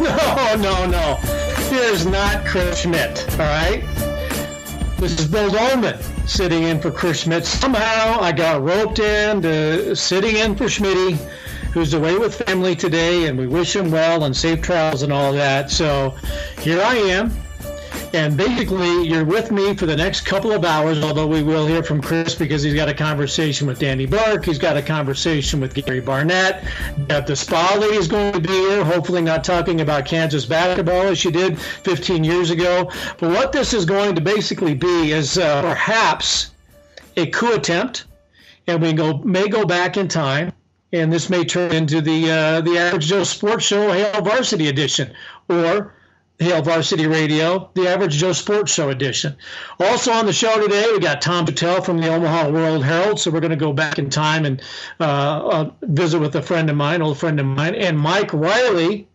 No, no, no. Here's not Chris Schmidt, all right? This is Bill Doleman sitting in for Chris Schmidt. Somehow I got roped in to sitting in for Schmitty, who's away with family today, and we wish him well and safe travels and all that. So here I am. And basically, you're with me for the next couple of hours, although we will hear from Chris because he's got a conversation with Danny Burke. He's got a conversation with Gary Barnett. The Spally is going to be here, hopefully not talking about Kansas basketball as she did 15 years ago. But what this is going to basically be is uh, perhaps a coup attempt, and we go may go back in time and this may turn into the uh, the average Joe Sports Show Hail Varsity edition, or Hail Varsity Radio, the Average Joe Sports Show edition. Also on the show today, we got Tom Shatel from the Omaha World Herald. So we're going to go back in time and uh, uh, visit with a friend of mine, old friend of mine, and Mike Riley,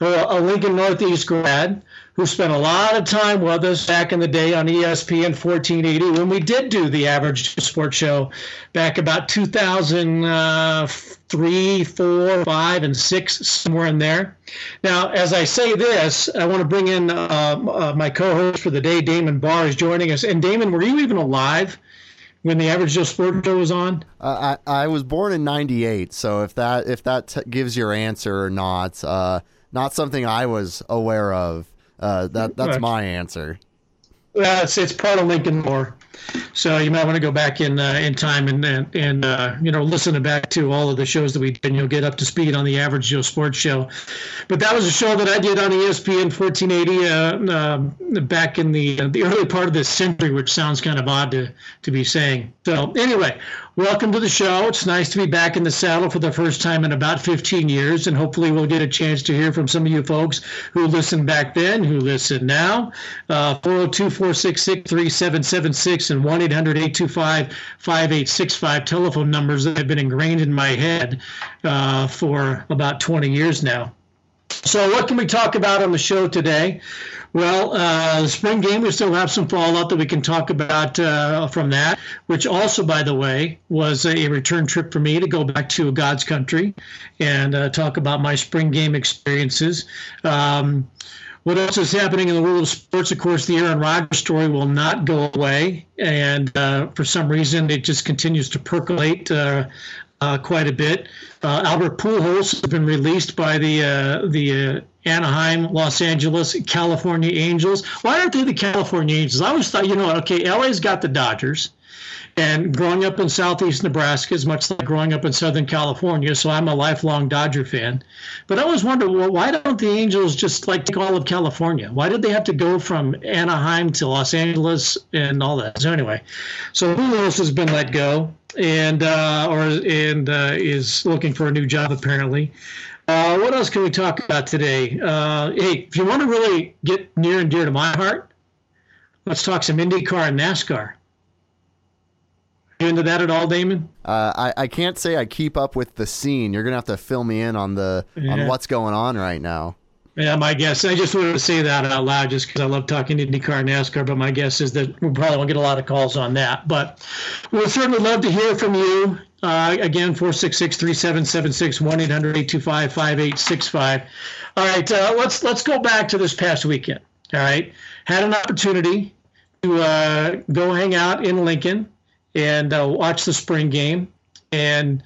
uh, a Lincoln Northeast grad who spent a lot of time with us back in the day on ESPN 1480 when we did do the Average Joe Sports Show back about 2003, 4, 5, and 6, somewhere in there. Now, as I say this, I want to bring in uh, uh, my co host for the day, Damon Barr, is joining us. And Damon, were you even alive? when the average Joe Sports Show was on? Uh, I I was born in '98, so if that if that t- gives your answer or not, uh, not something I was aware of. Uh, that that's my answer. Well, it's it's part of Lincoln lore, so you might want to go back in uh, in time and and, and uh, you know listen back to all of the shows that we did, and you'll get up to speed on the average Joe Sports Show. But that was a show that I did on ESPN 1480 uh, uh, back in the the early part of this century, which sounds kind of odd to to be saying. So anyway, Welcome to the show. It's nice to be back in the saddle for the first time in about 15 years, and hopefully we'll get a chance to hear from some of you folks who listened back then, who listen now. Uh, 402 466 3776 and 1 800 825 5865 telephone numbers that have been ingrained in my head uh, for about 20 years now. So, what can we talk about on the show today? Well, uh, the spring game, we still have some fallout that we can talk about uh, from that, which also, by the way, was a return trip for me to go back to God's country and uh, talk about my spring game experiences. Um, what else is happening in the world of sports? Of course, the Aaron Rodgers story will not go away, and uh, for some reason, it just continues to percolate uh, uh, quite a bit. Uh, Albert Pujols has been released by the uh, the uh, Anaheim, Los Angeles, California Angels. Why aren't they the California Angels? I always thought, you know, okay, LA's got the Dodgers. And growing up in southeast Nebraska is much like growing up in Southern California, so I'm a lifelong Dodger fan. But I always wonder, well, why don't the Angels just like take all of California? Why did they have to go from Anaheim to Los Angeles and all that? So anyway, so Pujols has been let go and uh, or and uh, is looking for a new job apparently. Uh, what else can we talk about today? Uh, hey, if you want to really get near and dear to my heart, let's talk some IndyCar and NASCAR. You into that at all, Damon? Uh, I, I can't say I keep up with the scene. You're gonna have to fill me in on the yeah. on what's going on right now. Yeah, my guess. I just wanted to say that out loud, just because I love talking IndyCar and NASCAR. But my guess is that we probably won't get a lot of calls on that. But we'll certainly love to hear from you. Uh, again, 466 3776 1 800 825 5865. All right, uh, let's let's go back to this past weekend. All right, had an opportunity to uh, go hang out in Lincoln and uh, watch the spring game. And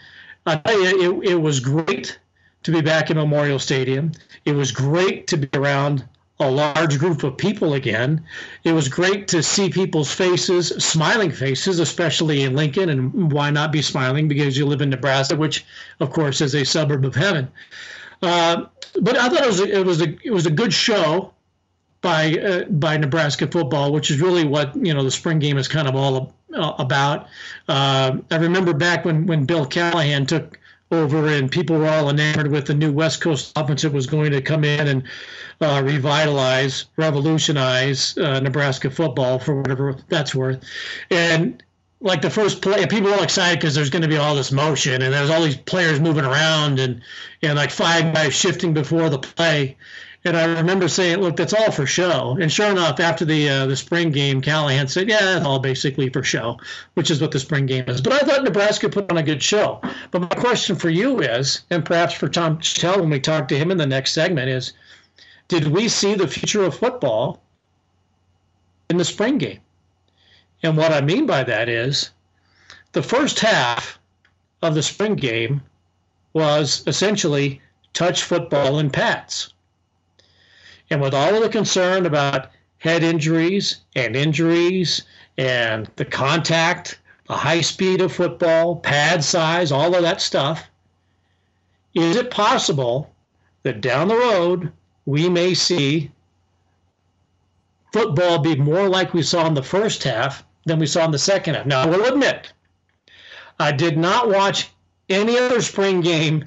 I tell you, it, it was great to be back in Memorial Stadium. It was great to be around a large group of people again. It was great to see people's faces, smiling faces, especially in Lincoln. And why not be smiling? Because you live in Nebraska, which, of course, is a suburb of heaven. Uh, but I thought it was a, it was a it was a good show by uh, by Nebraska football, which is really what you know the spring game is kind of all uh, about. Uh, I remember back when when Bill Callahan took over and people were all enamored with the new West Coast offense that was going to come in and uh, revitalize, revolutionize uh, Nebraska football for whatever that's worth. And like the first play, people were all excited because there's going to be all this motion and there's all these players moving around and and like five guys shifting before the play. And I remember saying, "Look, that's all for show." And sure enough, after the uh, the spring game, Callahan said, "Yeah, it's all basically for show," which is what the spring game is. But I thought Nebraska put on a good show. But my question for you is, and perhaps for Tom Shatel when we talk to him in the next segment, is did we see the future of football in the spring game? And what I mean by that is the first half of the spring game was essentially touch football and pads. And with all of the concern about head injuries and injuries and the contact, the high speed of football, pad size, all of that stuff, is it possible that down the road we may see football be more like we saw in the first half than we saw in the second half. Now, I will admit, I did not watch any other spring game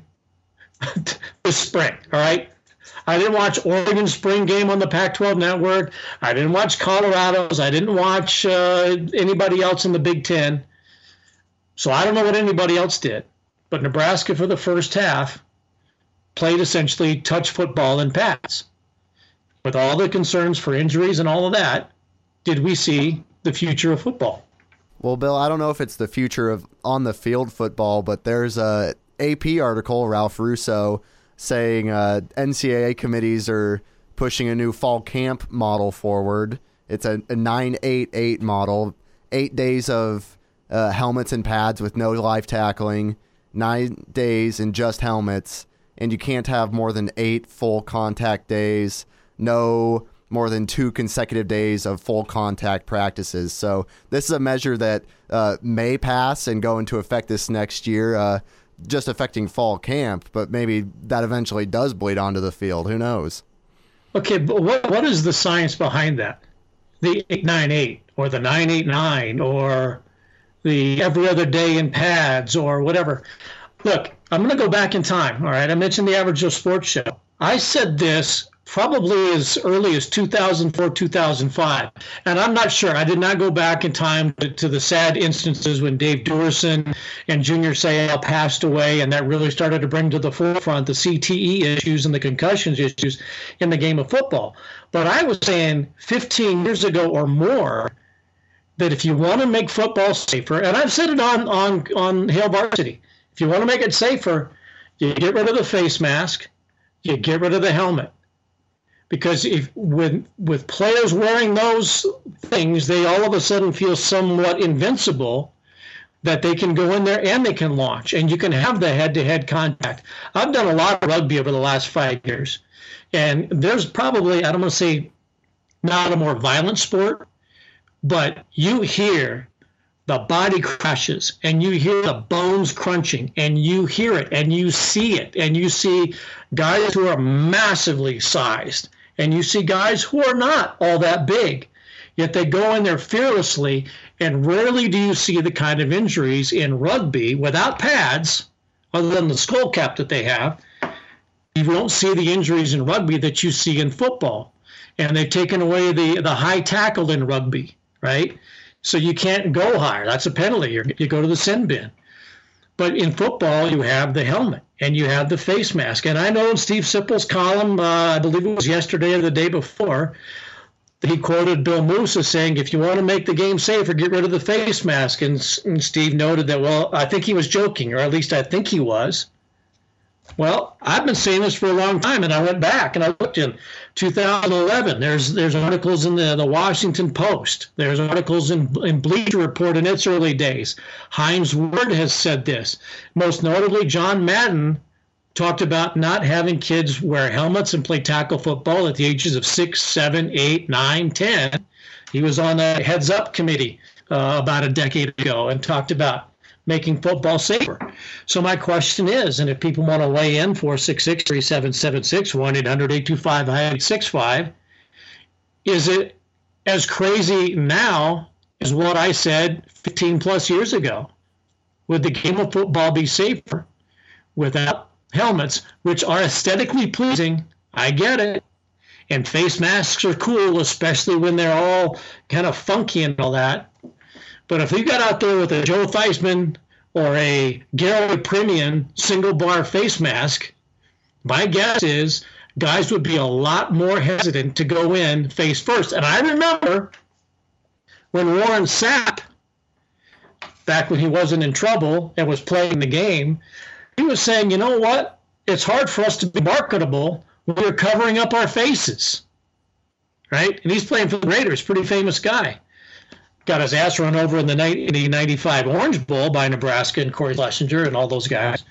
this spring, all right? I didn't watch Oregon spring game on the Pac-12 network. I didn't watch Colorado's. I didn't watch uh, anybody else in the Big Ten. So I don't know what anybody else did. But Nebraska for the first half played essentially touch football and pass. With all the concerns for injuries and all of that, did we see the future of football? Well, Bill, I don't know if it's the future of on the field football, but there's a AP article, Ralph Russo, saying uh, NCAA committees are pushing a new fall camp model forward. It's a, a 988 model, eight days of uh, helmets and pads with no live tackling, nine days in just helmets, and you can't have more than eight full contact days, no more than two consecutive days of full contact practices. So this is a measure that uh, may pass and go into effect this next year, uh, just affecting fall camp, but maybe that eventually does bleed onto the field. Who knows? Okay, but what, what is the science behind that? The 898 or the 989 or the every other day in pads or whatever. Look, I'm going to go back in time. All right. I mentioned the Average Joe Sports Show. I said this probably as early as 2004, 2005. And I'm not sure. I did not go back in time to, to the sad instances when Dave Duerson and Junior Seau passed away, and that really started to bring to the forefront the CTE issues and the concussions issues in the game of football. But I was saying 15 years ago or more that if you want to make football safer, and I've said it on on on Hail Varsity, if you want to make it safer, you get rid of the face mask, you get rid of the helmet. Because if with with players wearing those things, they all of a sudden feel somewhat invincible that they can go in there and they can launch and you can have the head-to-head contact. I've done a lot of rugby over the last five years, and there's probably I don't want to say not a more violent sport, but you hear the body crashes and you hear the bones crunching and you hear it and you see it and you see guys who are massively sized and you see guys who are not all that big yet they go in there fearlessly and rarely do you see the kind of injuries in rugby without pads other than the skull cap that they have you don't see the injuries in rugby that you see in football and they've taken away the, the high tackle in rugby right so you can't go higher. That's a penalty. You're, you go to the sin bin. But in football, you have the helmet and you have the face mask. And I know in Steve Sipple's column, uh, I believe it was yesterday or the day before, that he quoted Bill Moos as saying, if you want to make the game safer, get rid of the face mask. And, and Steve noted that, well, I think he was joking, or at least I think he was. Well, I've been saying this for a long time, and I went back and I looked in 2011. There's there's articles in the, the Washington Post. There's articles in, in Bleacher Report in its early days. Hines Ward has said this. Most notably, John Madden talked about not having kids wear helmets and play tackle football at the ages of six, seven, eight, nine, ten. He was on a heads up committee uh, about a decade ago and talked about making football safer. So my question is, and if people want to weigh in, 466-3776, 1-800-825-9865, is it as crazy now as what I said 15 plus years ago? Would the game of football be safer without helmets, which are aesthetically pleasing. I get it. And face masks are cool, especially when they're all kind of funky and all that. But if you got out there with a Joe Theismann or a Garo Yepremian single bar face mask, my guess is guys would be a lot more hesitant to go in face first. And I remember when Warren Sapp, back when he wasn't in trouble and was playing the game, he was saying, you know what? It's hard for us to be marketable when we're covering up our faces. Right? And he's playing for the Raiders, pretty famous guy. Got his ass run over in the 1995 Orange Bowl by Nebraska and Cory Schlesinger and all those guys.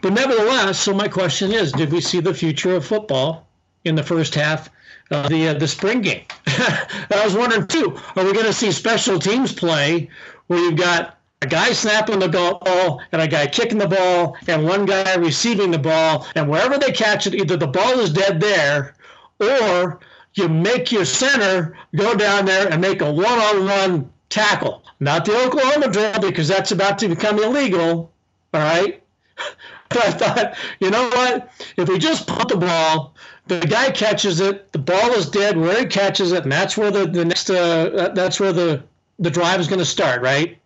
But nevertheless, so my question is, did we see the future of football in the first half of the uh, the spring game? I was wondering too, are we going to see special teams play where you've got a guy snapping the ball and a guy kicking the ball and one guy receiving the ball and wherever they catch it either the ball is dead there or you make your center go down there and make a one-on-one tackle not the oklahoma drill because that's about to become illegal all right but i thought you know what if we just pump the ball the guy catches it the ball is dead where he catches it and that's where the, the next uh, that's where the the drive is going to start right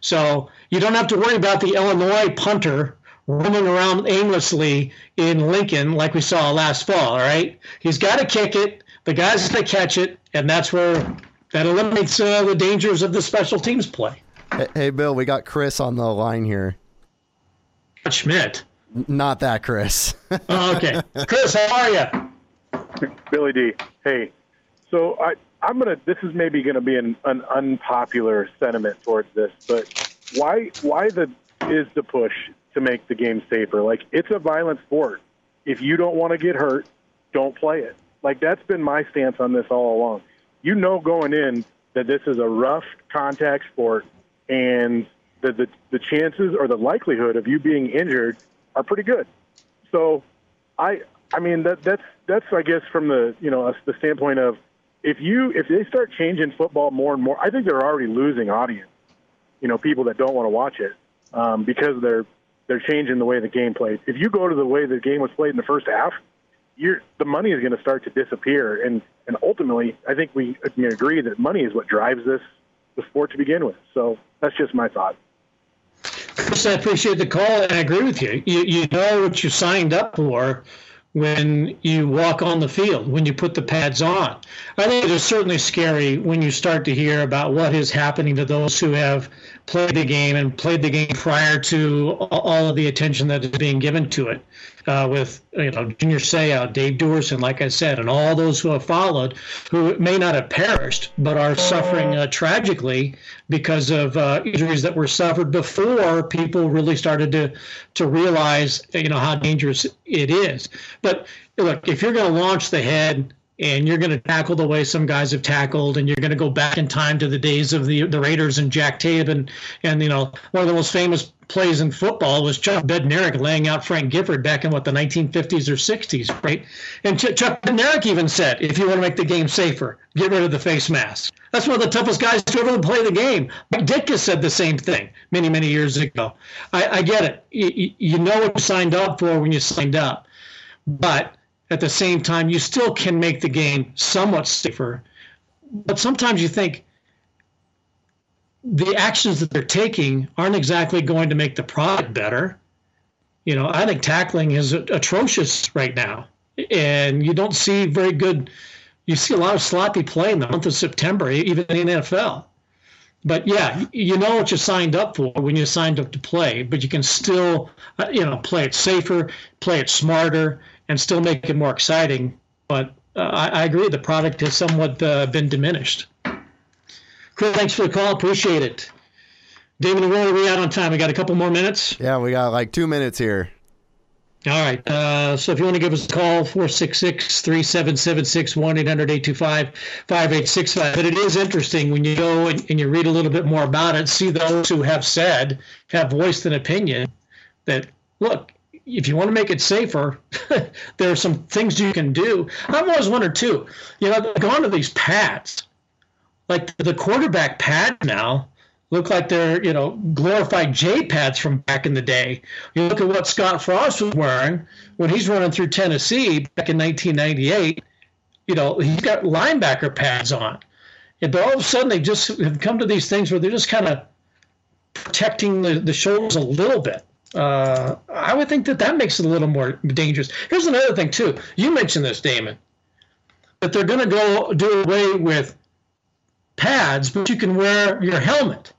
so you don't have to worry about the Illinois punter roaming around aimlessly in Lincoln like we saw last fall. All right, he's got to kick it. The guys that catch it, and that's where that eliminates uh, the dangers of the special teams play. Hey, hey, Bill, we got Chris on the line here. Schmidt. Not that Chris. oh, okay, Chris, how are you? Billy D. Hey, so I I'm gonna. This is maybe gonna be an, an unpopular sentiment towards this, but why why the is the push to make the game safer? Like it's a violent sport. If you don't want to get hurt, don't play it. Like that's been my stance on this all along. You know going in that this is a rough contact sport, and the the, the chances or the likelihood of you being injured are pretty good. So, I I mean that that's that's I guess from the you know the standpoint of if you if they start changing football more and more, I think they're already losing audience. You know, people that don't want to watch it um, because they're they're changing the way the game plays. If you go to the way the game was played in the first half, you're, the money is going to start to disappear, and and ultimately, I think we can agree that money is what drives this the sport to begin with. So that's just my thought. Chris, I appreciate the call, and I agree with you. You you know what you signed up for when you walk on the field, when you put the pads on. I think it is certainly scary when you start to hear about what is happening to those who have played the game and played the game prior to all of the attention that is being given to it. Uh, with you know Junior Seau, Dave Duerson, like I said, and all those who have followed, who may not have perished but are suffering uh, tragically because of uh, injuries that were suffered before people really started to to realize you know how dangerous it is. But look, if you're going to launch the head and you're going to tackle the way some guys have tackled, and you're going to go back in time to the days of the the Raiders and Jack Tatum, and and you know one of the most famous plays in football was Chuck Bednarik laying out Frank Gifford back in what the 1950s or 60s, right? And Ch- Chuck Bednarik even said, if you want to make the game safer, get rid of the face mask. That's one of the toughest guys to ever play the game. Mike Ditka said the same thing many, many years ago. I, I get it. You, you know what you signed up for when you signed up, but at the same time, you still can make the game somewhat safer. But sometimes you think the actions that they're taking aren't exactly going to make the product better. You know, I think tackling is atrocious right now, and you don't see very good. You see a lot of sloppy play in the month of September, even in the NFL. But yeah, you know what you signed up for when you signed up to play, but you can still, uh, you know, play it safer, play it smarter, and still make it more exciting. But uh, I, I, agree, the product has somewhat uh, been diminished. Chris, thanks for the call. Appreciate it. David, where are we out on time? We got a couple more minutes. Yeah, we got like two minutes here. All right. Uh, so if you want to give us a call, 466 3776 1 800 825 5865. But it is interesting when you go and, and, you read a little bit more about it, see those who have said, have voiced an opinion that, look, if you want to make it safer, there are some things you can do. I've always wondered, too, you know, going to these pads, like the quarterback pad now, look like they're you know glorified J pads from back in the day. You look at what Scott Frost was wearing when he's running through Tennessee back in 1998. You know he's got linebacker pads on, but all of a sudden they just have come to these things where they're just kind of protecting the, the shoulders a little bit. Uh, I would think that that makes it a little more dangerous. Here's another thing too. You mentioned this, Damon, that they're going to go do away with pads, but you can wear your helmet.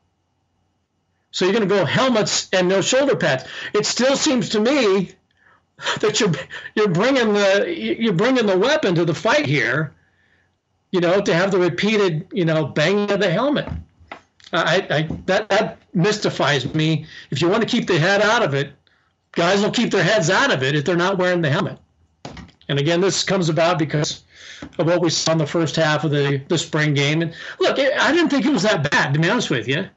So you're going to go helmets and no shoulder pads. It still seems to me that you're you're bringing the you're bringing the weapon to the fight here. You know, to have the repeated you know banging of the helmet. I, I that that mystifies me. If you want to keep the head out of it, guys will keep their heads out of it if they're not wearing the helmet. And again, this comes about because of what we saw in the first half of the, the spring game. And look, I didn't think it was that bad, to be honest with you.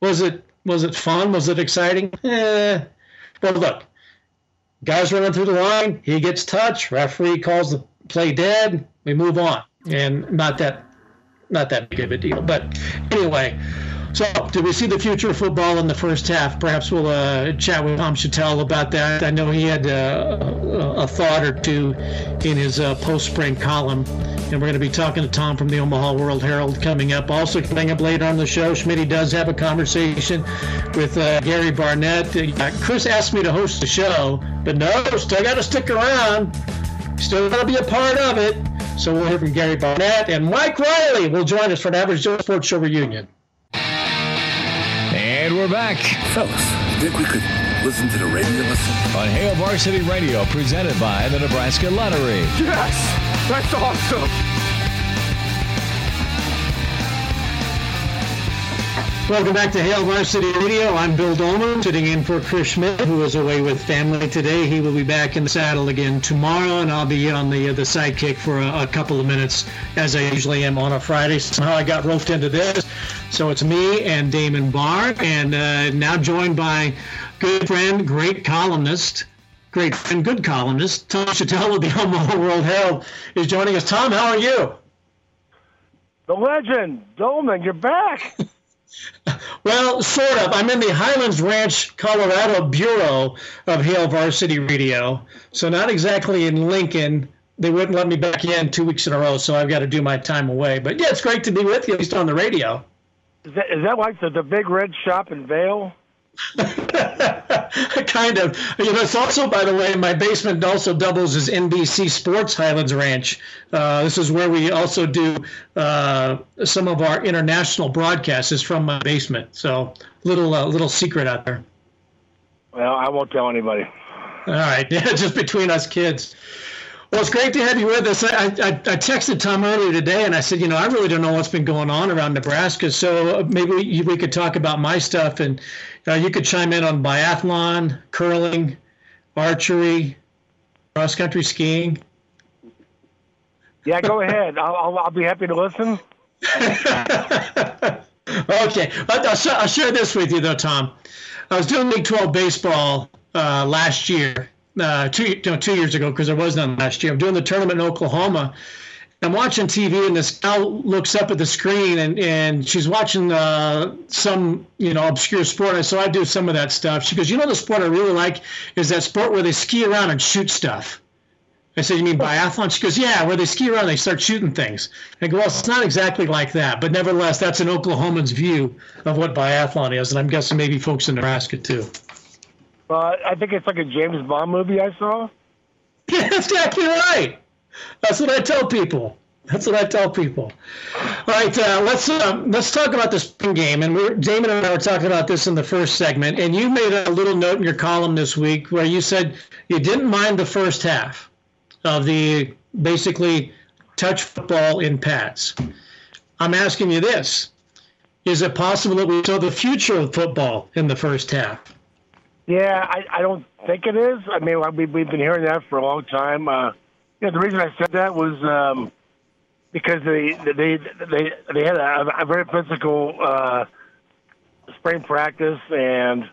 Was it was it fun? Was it exciting? Eh. Well, look, guys running through the line. He gets touched. Referee calls the play dead. We move on, and not that, not that big of a deal. But anyway, so, do we see the future of football in the first half? Perhaps we'll uh, chat with Tom Shatel about that. I know he had uh, a thought or two in his uh, post-spring column, and we're going to be talking to Tom from the Omaha World Herald coming up. Also coming up later on the show, Schmidt does have a conversation with uh, Gary Barnett. Uh, Chris asked me to host the show, but no, still got to stick around. Still got to be a part of it. So we'll hear from Gary Barnett, and Mike Riley will join us for an Average Joe Sports Show reunion. And we're back. Fellas, think we could listen to the radio listen? On Hail Varsity Radio, presented by the Nebraska Lottery. Yes! That's awesome! Welcome back to Hail Varsity Radio. I'm Bill Doleman, sitting in for Chris Schmidt, who is away with family today. He will be back in the saddle again tomorrow, and I'll be on the uh, the sidekick for a, a, couple of minutes, as I usually am on a Friday. Somehow I got roped into this. So it's me and Damon Barr, and uh, now joined by good friend, great columnist, great friend, good columnist, Tom Shatel of the Omaha World Herald is joining us. Tom, how are you? The legend, Doleman, you're back. well, sort of. I'm in the Highlands Ranch, Colorado bureau of Hail Varsity Radio, so not exactly in Lincoln. They wouldn't let me back in two weeks in a row, so I've got to do my time away. But yeah, it's great to be with you, at least on the radio. Is that, is that like the, the big red shop in Vail? kind of. You know, it's also, by the way, my basement also doubles as NBC Sports Highlands Ranch. Uh, this is where we also do uh, some of our international broadcasts is from my basement. So, little uh, little secret out there. Well, I won't tell anybody. All right, yeah, just between us kids. Well, it's great to have you with us. I, I, I, texted Tom earlier today and I said, you know, I really don't know what's been going on around Nebraska. So maybe we, we could talk about my stuff and uh, you could chime in on biathlon, curling, archery, cross country skiing. Yeah, go ahead. I'll, I'll, I'll, be happy to listen. okay. I'll, I'll, share this with you, though, Tom. I was doing League 12 baseball uh, last year uh, two, no, two years ago because there was none last year. I'm doing the tournament in Oklahoma. I'm watching TV and this gal looks up at the screen and, and she's watching uh, some you know obscure sport. So I do some of that stuff. She goes, you know the sport I really like is that sport where they ski around and shoot stuff. I said, you mean biathlon? She goes, yeah, where they ski around, and they start shooting things. I go, well, it's not exactly like that, but nevertheless, that's an Oklahoman's view of what biathlon is, and I'm guessing maybe folks in Nebraska too. Uh, I think it's like a James Bond movie I saw. Yeah, that's exactly right. That's what I tell people. That's what I tell people. All right, uh, let's uh, let's talk about the spring game. And we're, Damon and I were talking about this in the first segment. And you made a little note in your column this week where you said you didn't mind the first half of the basically touch football in pads. I'm asking you this: Is it possible that we saw the future of football in the first half? Yeah, I, I don't think it is. I mean, we, we've been hearing that for a long time. Uh, know, the reason I said that was um, because they they they they had a, a very physical uh, spring practice, and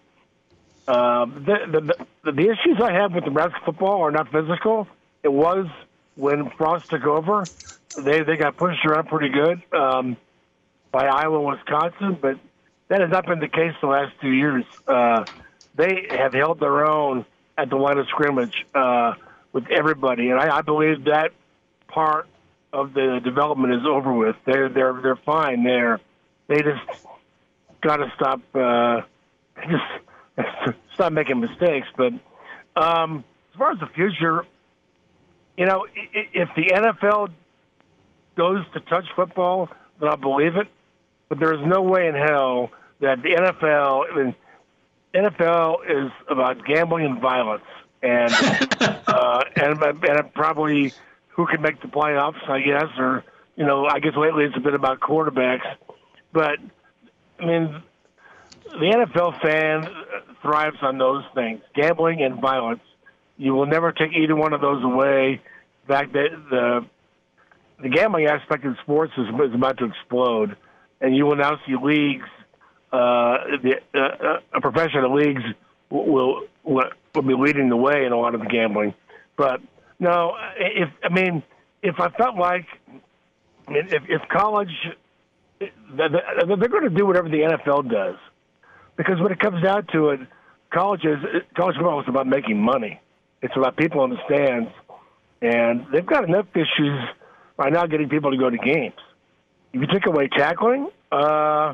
um, the, the the the issues I have with Nebraska football are not physical. It was when Frost took over. They they got pushed around pretty good um, by Iowa, Wisconsin, but that has not been the case the last two years. Uh, they have held their own at the line of scrimmage uh, with everybody, and I, I believe that part of the development is over with. They're they're they're fine They're They just got to stop uh, just stop making mistakes. But um, as far as the future, you know, if the NFL goes to touch football, then I'll believe it. But there is no way in hell that the NFL, I mean, NFL is about gambling and violence, and uh, and and probably who can make the playoffs, I guess, or you know, I guess lately it's a bit about quarterbacks, but I mean, the NFL fan thrives on those things: gambling and violence. You will never take either one of those away. In fact, the the, the gambling aspect of sports is, is about to explode, and you will now see leagues uh, the uh, uh, professional leagues will, will will be leading the way in a lot of the gambling. But no, if I mean, if I felt like, I mean, if, if college, they're going to do whatever the NFL does, because when it comes down to it, college is college football is about making money. It's about people in the stands, and they've got enough issues right now getting people to go to games. If you take away tackling, uh,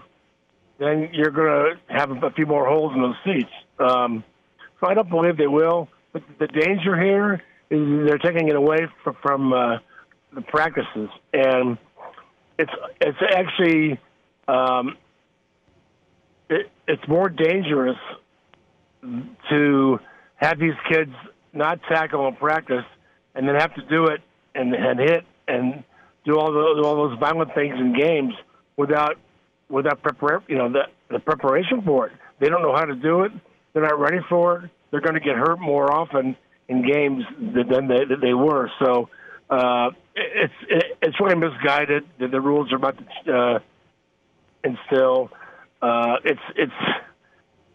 then you're going to have a few more holes in those seats. Um, so I don't believe they will. But the danger here is they're taking it away from, from uh, the practices, and it's it's actually um, it, it's more dangerous to have these kids not tackle in practice and then have to do it and, and hit and do all, the, all those violent things in games without without prepare, you know, the, the preparation for it. They don't know how to do it. They're not ready for it. They're going to get hurt more often in games than they, than they were. So uh, it's it's really misguided. The, the rules are about to uh, instill. Uh, it's it's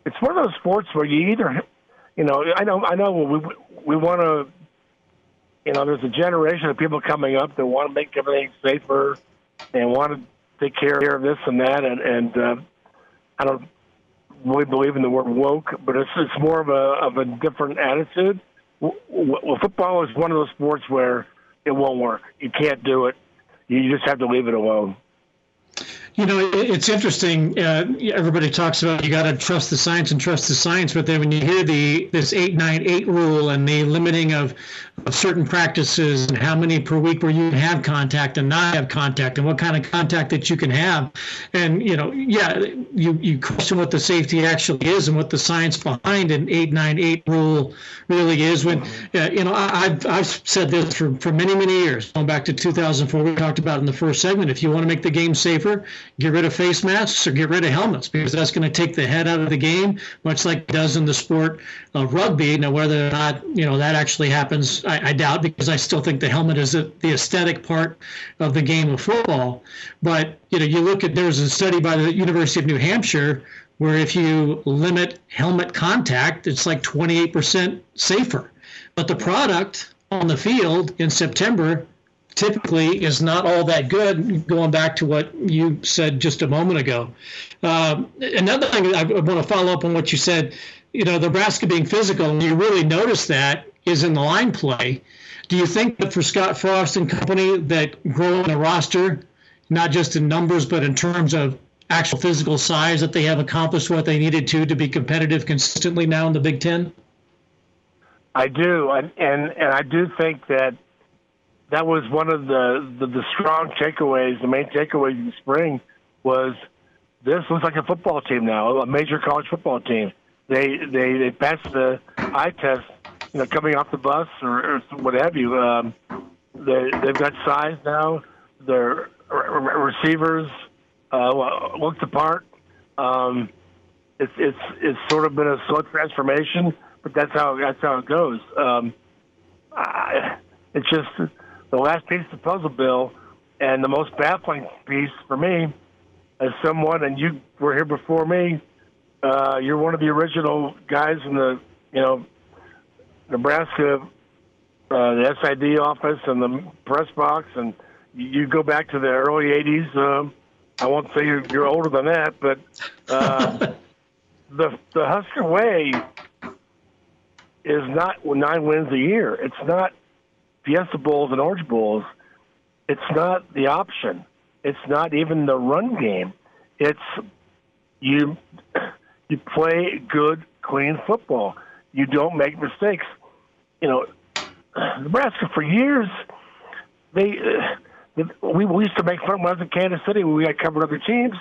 it's one of those sports where you either, you know, I know I know we we want to, you know, there's a generation of people coming up that want to make everything safer and want to take care of this and that, and and uh, I don't really believe in the word woke, but it's it's more of a of a different attitude. Well, football is one of those sports where it won't work. You can't do it. You just have to leave it alone. You know, it's interesting. Uh, everybody talks about you got to trust the science and trust the science, but then when you hear the this eight nine eight rule and the limiting of, of certain practices and how many per week where you have contact and not have contact and what kind of contact that you can have, and you know, yeah, you you question what the safety actually is and what the science behind an eight nine eight rule really is. When uh, you know, I, I've I've said this for for many many years, going back to 2004. We talked about in the first segment. If you want to make the game safer get rid of face masks or get rid of helmets because that's going to take the head out of the game, much like it does in the sport of rugby. Now, whether or not you know that actually happens, I, I doubt because I still think the helmet is a, the aesthetic part of the game of football. But you know, you look at there was a study by the University of New Hampshire where if you limit helmet contact, it's like 28% safer. But the product on the field in September typically is not all that good, going back to what you said just a moment ago. Um, another thing I want to follow up on what you said, you know, Nebraska being physical, and you really notice that is in the line play. Do you think that for Scott Frost and company that growing the roster, not just in numbers, but in terms of actual physical size, that they have accomplished what they needed to to be competitive consistently now in the Big Ten? I do, and and, and I do think that that was one of the, the, the strong takeaways. The main takeaway in spring was this looks like a football team now, a major college football team. They they they passed the eye test, you know, coming off the bus or, or what have you. Um, they they've got size now. Their receivers uh, looked apart. Um, it's it's it's sort of been a slow transformation, but that's how that's how it goes. Um, I, it's just the last piece of the puzzle, Bill, and the most baffling piece for me, as someone, and you were here before me. Uh, you're one of the original guys in the you know Nebraska uh, the SID office and the press box, and you go back to the early '80s. Um, I won't say you're, you're older than that, but uh, the the Husker way is not nine wins a year. It's not Fiesta Bowls and Orange Bowls. It's not the option. It's not even the run game. It's you you play good, clean football. You don't make mistakes. You know, Nebraska for years they uh, we, we used to make fun when I was in Kansas City when we got covered other teams.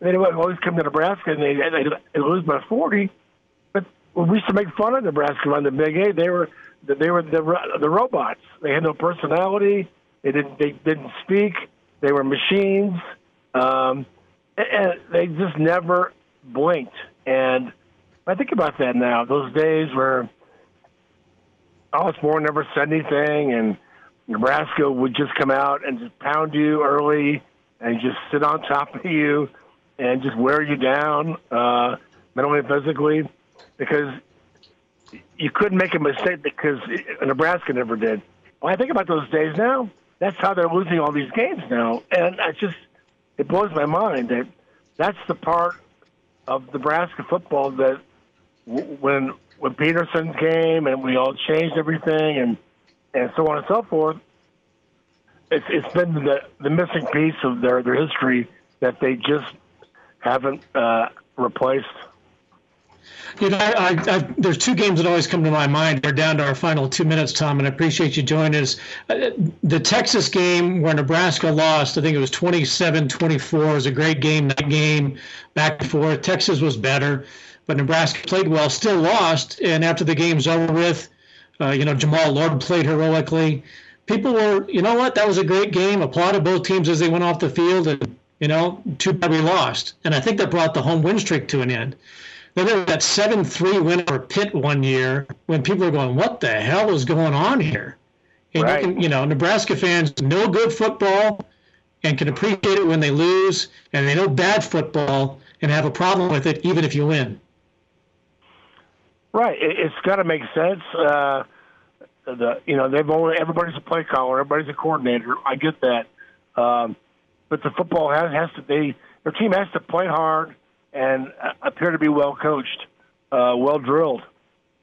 They would always come to Nebraska and they they lose by forty. But we used to make fun of Nebraska on the Big A. They were they were the the robots. They had no personality. They didn't they didn't speak. They were machines. Um, and they just never blinked. And I think about that now. Those days where Osborne never said anything, and Nebraska would just come out and just pound you early and just sit on top of you and just wear you down uh, mentally and physically because you couldn't make a mistake because Nebraska never did. When I think about those days now, that's how they're losing all these games now, and I just it blows my mind that that's the part of Nebraska football that when when Pederson came and we all changed everything and and so on and so forth. It's it's been the the missing piece of their their history that they just haven't uh, replaced. You know, I, I, there's two games that always come to my mind. We're down to our final two minutes, Tom, and I appreciate you joining us. Uh, the Texas game where Nebraska lost, I think it was 27-24, was a great game. That game, back and forth. Texas was better but Nebraska played well, still lost. And after the game's over with, uh, you know, Jammal Lord played heroically. People were, you know what, that was a great game. Applauded both teams as they went off the field, and you know, too bad we lost. And I think that brought the home win streak to an end. There was that seven-three win over Pitt one year when people were going, "What the hell is going on here?" And right. you, can, you know, Nebraska fans know good football and can appreciate it when they lose, and they know bad football and have a problem with it even if you win. Right. It, has got to make sense. Uh, the you know they've only everybody's a play caller, everybody's a coordinator. I get that, um, but the football has has to be their team has to play hard and appear to be well coached, uh, well drilled,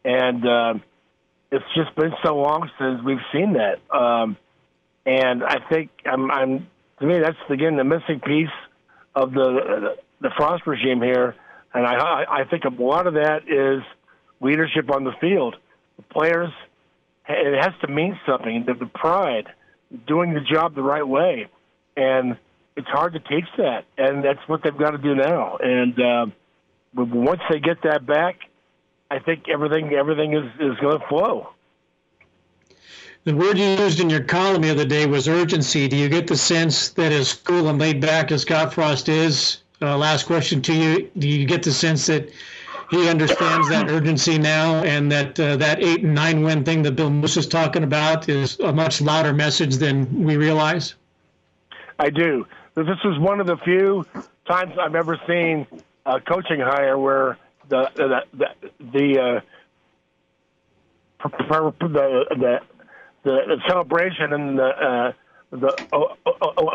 and uh, it's just been so long since we've seen that. Um, and I think I'm, I'm to me that's again the missing piece of the the Frost regime here, and I I think a lot of that is leadership on the field. The players, it has to mean something. The, the pride, doing the job the right way, and it's hard to teach that, and that's what they've got to do now. And uh, once they get that back, I think everything everything is is going to flow. The word you used in your column the other day was urgency. Do you get the sense that as cool and laid back as Scott Frost is, uh, last question to you, do you get the sense that he understands that urgency now, and that uh, that eight and nine win thing that Bill Moos is talking about is a much louder message than we realize. I do. This is one of the few times I've ever seen a coaching hire where the the the, the uh, the, the, the celebration and the uh, the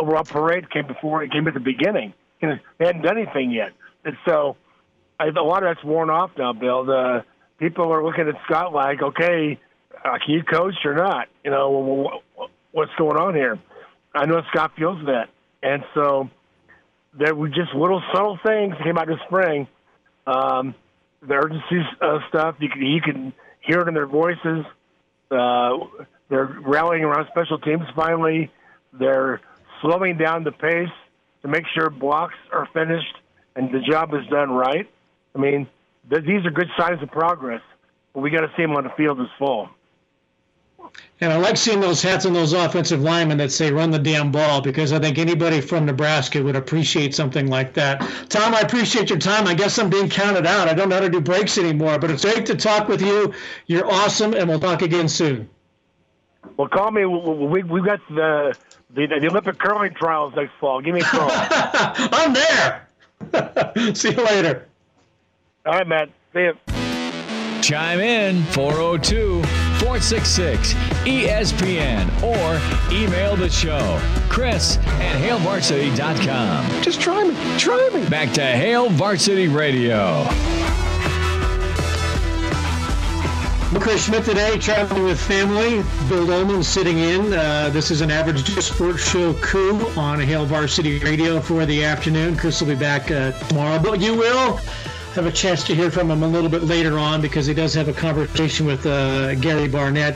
overall parade came before it came at the beginning. They hadn't done anything yet, and so I, a lot of that's worn off now, Bill. The people are looking at Scott like, okay, uh, can you coach or not? You know, what's going on here? I know Scott feels that, and so there were just little subtle things that came out this spring. Um, the urgency uh, stuff you can you can hear it in their voices. Uh, they're rallying around special teams. Finally, they're slowing down the pace to make sure blocks are finished and the job is done right. I mean, th- these are good signs of progress, but we got to see them on the field this fall. And I like seeing those hats on those offensive linemen that say "run the damn ball" because I think anybody from Nebraska would appreciate something like that. Tom, I appreciate your time. I guess I'm being counted out. I don't know how to do breaks anymore, but it's great to talk with you. You're awesome, and we'll talk again soon. Well, call me. We we got the the, the Olympic curling trials next fall. Give me a call. I'm there. See you later. All right, Matt. See you. Chime in 402 466 ESPN or email the show. Chris at HailVarsity.com. Just try me. Try me. Back to Hail Varsity Radio. I'm Chris Schmidt today, traveling with family. Bill Doleman sitting in. Uh, this is an Average Sports Show coup on Hail Varsity Radio for the afternoon. Chris will be back uh, tomorrow, but you will have a chance to hear from him a little bit later on because he does have a conversation with uh, Gary Barnett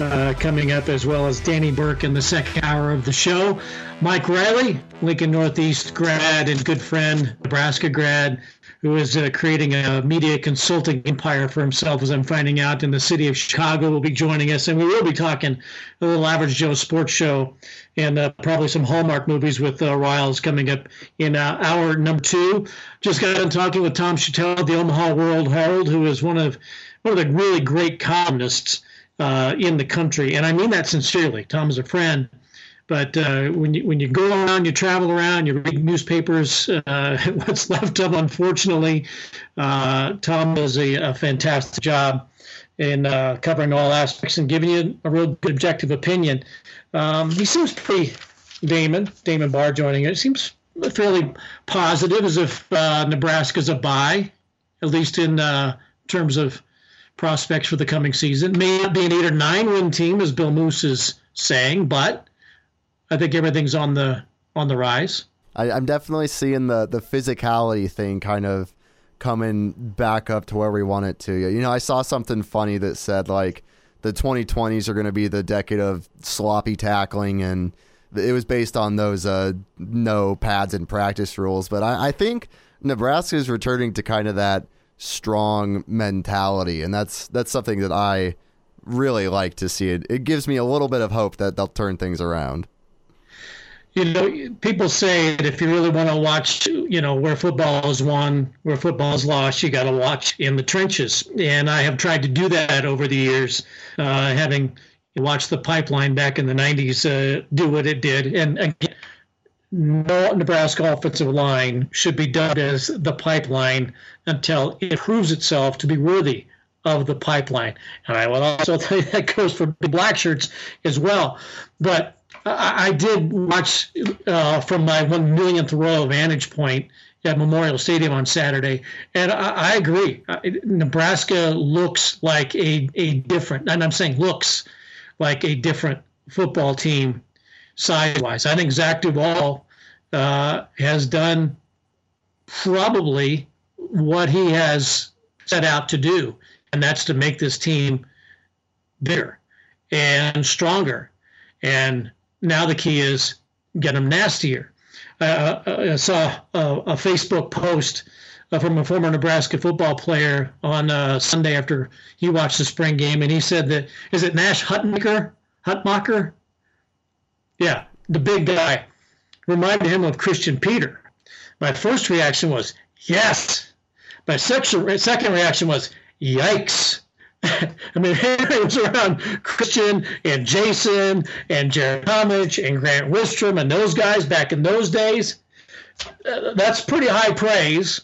uh, coming up, as well as Danny Burke in the second hour of the show. Mike Riley, Lincoln Northeast grad and good friend, Nebraska grad, who is uh, creating a media consulting empire for himself, as I'm finding out, in the city of Chicago, will be joining us. And we will be talking a little Average Joe sports show and uh, probably some Hallmark movies with uh, Riles coming up in uh, hour number two. Just got done talking with Tom Shatel, the Omaha World Herald, who is one of one of the really great columnists uh, in the country. And I mean that sincerely. Tom is a friend. But uh, when you when you go around, you travel around, you read newspapers. Uh, what's left of, unfortunately, uh, Tom does a, a, fantastic job in uh, covering all aspects and giving you a real good objective opinion. Um, he seems pretty Damon Damon Barr joining it. Seems fairly positive, as if uh, Nebraska's a buy, at least in uh, terms of prospects for the coming season. May not be an eight or nine win team, as Bill Moos is saying, but I think everything's on the on the rise. I, I'm definitely seeing the the physicality thing kind of coming back up to where we want it to. You know, I saw something funny that said like the 2020s are going to be the decade of sloppy tackling, and it was based on those uh, no pads and practice rules. But I, I think Nebraska is returning to kind of that strong mentality, and that's that's something that I really like to see. It it gives me a little bit of hope that they'll turn things around you know, people say that if you really want to watch, you know, where football is won, where football is lost, you got to watch in the trenches. And I have tried to do that over the years, uh, having watched the pipeline back in the 90s uh, do what it did. And again, no Nebraska offensive line should be dubbed as the pipeline until it proves itself to be worthy of the pipeline. And I will also tell you that goes for the black shirts as well. But I, did watch uh, from my one millionth row vantage point at Memorial Stadium on Saturday, and I, I agree. Nebraska looks like a, a different, and I'm saying looks like a different football team size wise. I think Zach Duval uh, has done probably what he has set out to do, and that's to make this team bigger and stronger. And now the key is get them nastier. Uh, I saw a, a Facebook post uh, from a former Nebraska football player on uh, Sunday after he watched the spring game, and he said that is it Nash Hutmacher? Hutmacher? Yeah, the big guy reminded him of Christian Peter. My first reaction was yes. My second reaction was yikes. I mean, it was around Christian and Jason and Jared Tomich and Grant Wistrom and those guys back in those days. Uh, that's pretty high praise,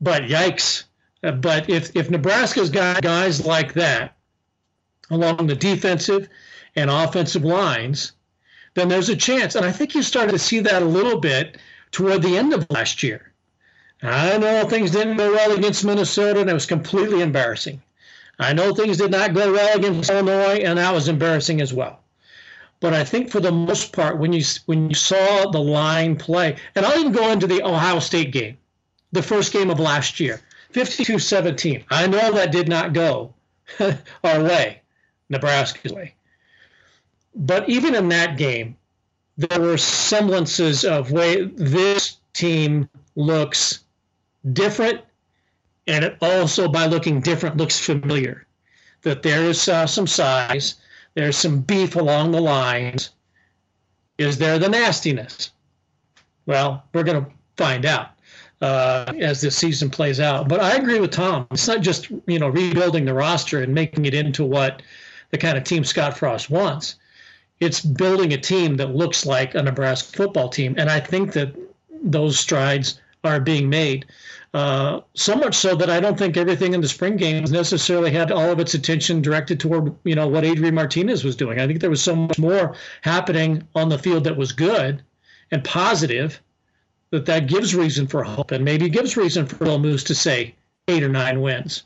but yikes. Uh, but if, if Nebraska's got guys like that along the defensive and offensive lines, then there's a chance. And I think you started to see that a little bit toward the end of last year. I know things didn't go well against Minnesota, and it was completely embarrassing. I know things did not go well against Illinois, and that was embarrassing as well. But I think for the most part, when you when you saw the line play, and I'll even go into the Ohio State game, the first game of last year, 52-17. I know that did not go our way, Nebraska's way. But even in that game, there were semblances of way this team looks different and it also by looking different looks familiar. That there is uh, some size, there's some beef along the lines. Is there the nastiness? Well, we're going to find out uh, as this season plays out. But I agree with Tom. It's not just you know rebuilding the roster and making it into what the kind of team Scott Frost wants. It's building a team that looks like a Nebraska football team, and I think that those strides are being made. Uh, so much so that I don't think everything in the spring games necessarily had all of its attention directed toward you know what Adrian Martinez was doing. I think there was so much more happening on the field that was good and positive that that gives reason for hope and maybe gives reason for Bill Moos to say eight or nine wins.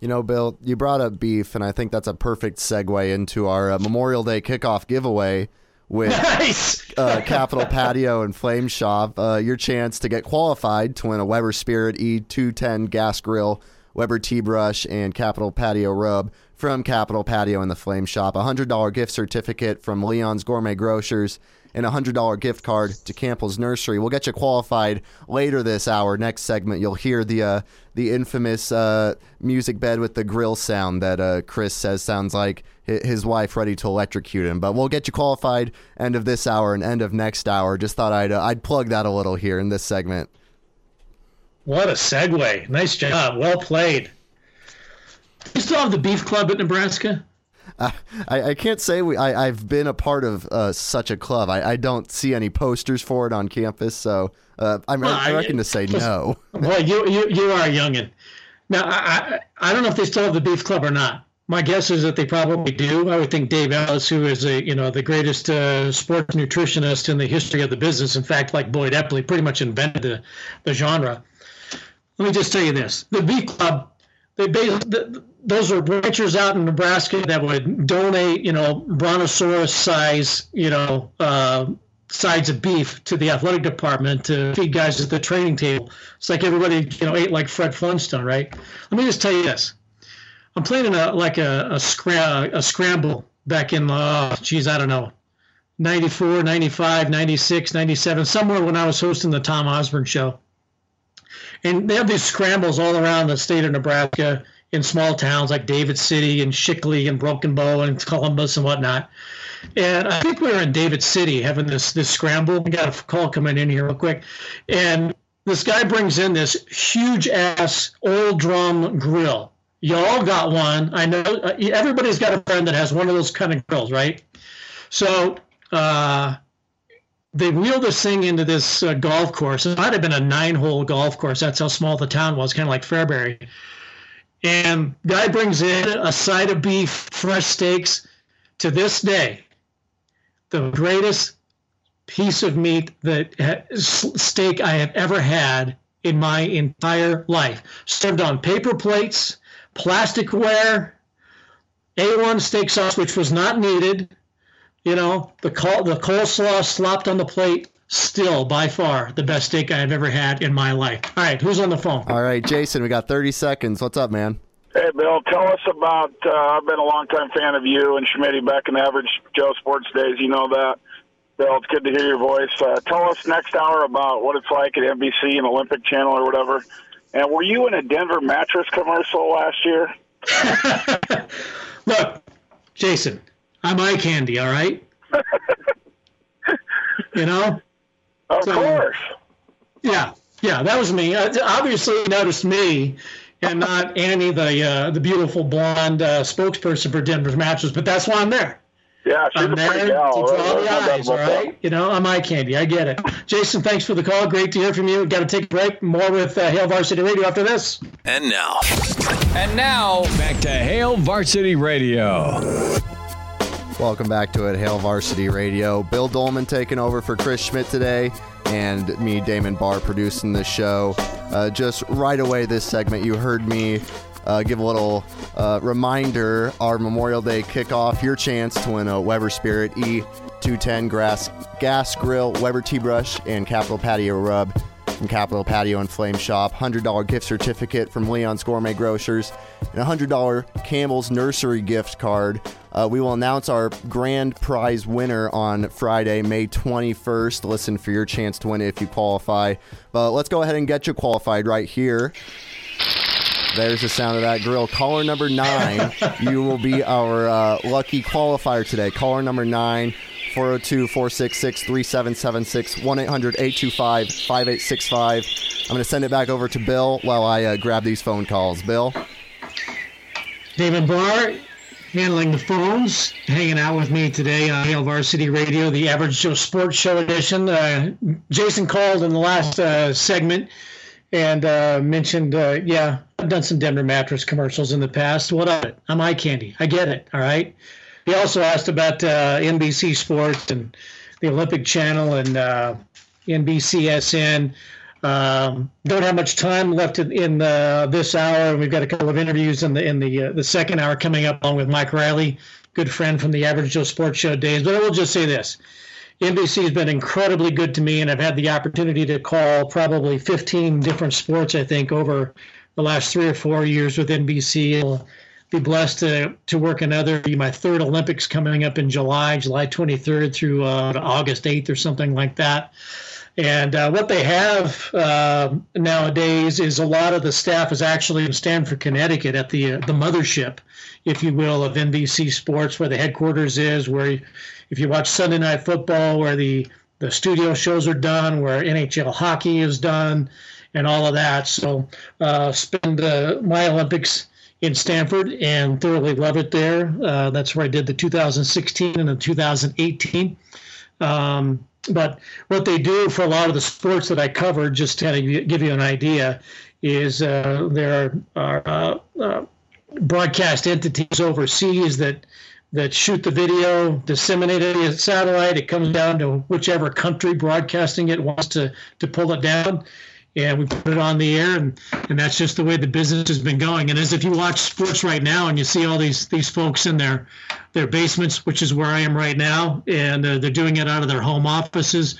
You know, Bill, you brought up beef, and I think that's a perfect segue into our uh, Memorial Day kickoff giveaway with nice. uh, Capital Patio and Flame Shop. Uh, your chance to get qualified to win a Weber Spirit E210 gas grill, Weber Tea Brush, and Capital Patio rub from Capital Patio and the Flame Shop. A $100 gift certificate from Leon's Gourmet Grocers and a $100 gift card to Campbell's Nursery. We'll get you qualified later this hour. Next segment, you'll hear the uh, the infamous uh, music bed with the grill sound that uh, Chris says sounds like his wife ready to electrocute him. But we'll get you qualified end of this hour and end of next hour. Just thought I'd uh, I'd plug that a little here in this segment. What a segue! Nice job. Well played. You still have the beef club at Nebraska? I, I can't say we, I, I've been a part of uh, such a club. I, I don't see any posters for it on campus, so uh, I, well, I reckon I, to say no. well, you, you, you are a youngin'. Now, I, I don't know if they still have the Beef Club or not. My guess is that they probably do. I would think Dave Ellis, who is a you know the greatest uh, sports nutritionist in the history of the business, in fact, like Boyd Epley, pretty much invented the, the genre. Let me just tell you this: the Beef Club they the, those are ranchers out in Nebraska that would donate, you know, brontosaurus size, you know, uh, sides of beef to the athletic department to feed guys at the training table. It's like everybody, you know, ate like Fred Flintstone, right? Let me just tell you this: I'm playing in a like a a, scra- a scramble back in, uh, geez, I don't know, 94, 95, 96, 97, somewhere when I was hosting the Tom Osborne show. And they have these scrambles all around the state of Nebraska in small towns like David City and Shickley and Broken Bow and Columbus and whatnot. And I think we were in David City having this this scramble. We got a call coming in here real quick, and this guy brings in this huge ass oil drum grill. Y'all got one. I know uh, everybody's got a friend that has one of those kind of grills, right? So uh, they wheeled this thing into this uh, golf course. It might have been a nine-hole golf course. That's how small the town was, kind of like Fairbury. And guy brings in a side of beef, fresh steaks. To this day, the greatest piece of meat that steak I have ever had in my entire life. Served on paper plates, plasticware, A1 steak sauce, which was not needed. You know, the col- the coleslaw slopped on the plate still by far the best steak I've ever had in my life. All right, who's on the phone? All right, Jason, we got 30 seconds. What's up, man? Hey, Bill, tell us about. Uh, I've been a longtime fan of you and Schmitty back in the Average Joe Sports days. You know that. Bill, it's good to hear your voice. Uh, tell us next hour about what it's like at NBC and Olympic Channel or whatever. And were you in a Denver mattress commercial last year? Look, Jason, I'm eye candy, all right? you know? Of so, course. Yeah, yeah, that was me. Uh, obviously, you noticed me and not Annie, the uh, the beautiful blonde uh, spokesperson for Denver's matches, but that's why I'm there. Yeah, she's I'm a there pretty gal. to draw the eyes, all right? You know, I'm eye candy. I get it. Jason, thanks for the call. Great to hear from you. Got to take a break. More with uh, Hail Varsity Radio after this. And now. And now, back to Hail Varsity Radio. Welcome back to it, Hail Varsity Radio. Bill Doleman taking over for Chris Schmidt today, and me, Damon Barr, producing the show. Uh, just right away, this segment, you heard me uh, give a little uh, reminder our Memorial Day kickoff. Your chance to win a Weber Spirit E210 grass gas grill, Weber tea brush, and Capital Patio rub from Capital Patio and Flame Shop. $100 gift certificate from Leon's Gourmet Grocers, and a $100 Campbell's Nursery gift card. Uh, we will announce our grand prize winner on Friday, May 21st. Listen for your chance to win if you qualify. But let's go ahead and get you qualified right here. There's the sound of that grill. Caller number nine, you will be our uh, lucky qualifier today. Caller number nine, 402 466 3776 1 800 825 5865. I'm going to send it back over to Bill while I uh, grab these phone calls. Bill? David Barr handling the phones, hanging out with me today on Hail Varsity Radio, the Average Joe Sports Show edition. Uh, Jason called in the last uh, segment and uh, mentioned, uh, yeah, I've done some Denver mattress commercials in the past. What of it? I'm eye candy. I get it. All right. He also asked about uh, NBC Sports and the Olympic Channel and uh, NBCSN. Um, don't have much time left in, in uh, this hour. We've got a couple of interviews in the in the uh, the second hour coming up, along with Mike Riley, good friend from the Average Joe Sports Show days. But I will just say this: NBC has been incredibly good to me, and I've had the opportunity to call probably 15 different sports. I think over the last three or four years with NBC. Be blessed to to work another. Be my third Olympics coming up in July, July 23rd through uh, August 8th or something like that. And uh, what they have uh, nowadays is a lot of the staff is actually in Stamford, Connecticut, at the uh, the mothership, if you will, of NBC Sports, where the headquarters is. Where, if you watch Sunday Night Football, where the the studio shows are done, where NHL hockey is done, and all of that. So, uh, spend uh, my Olympics in Stamford and thoroughly love it there. Uh, that's where I did the 2016 and the 2018. Um, but what they do for a lot of the sports that I cover, just to kind of give you an idea, is uh, there are uh, uh, broadcast entities overseas that that shoot the video, disseminate it via satellite. It comes down to whichever country broadcasting it wants to to pull it down and we put it on the air and, and that's just the way the business has been going. And as if you watch sports right now and you see all these these folks in their their basements which is where i am right now and uh, they're doing it out of their home offices.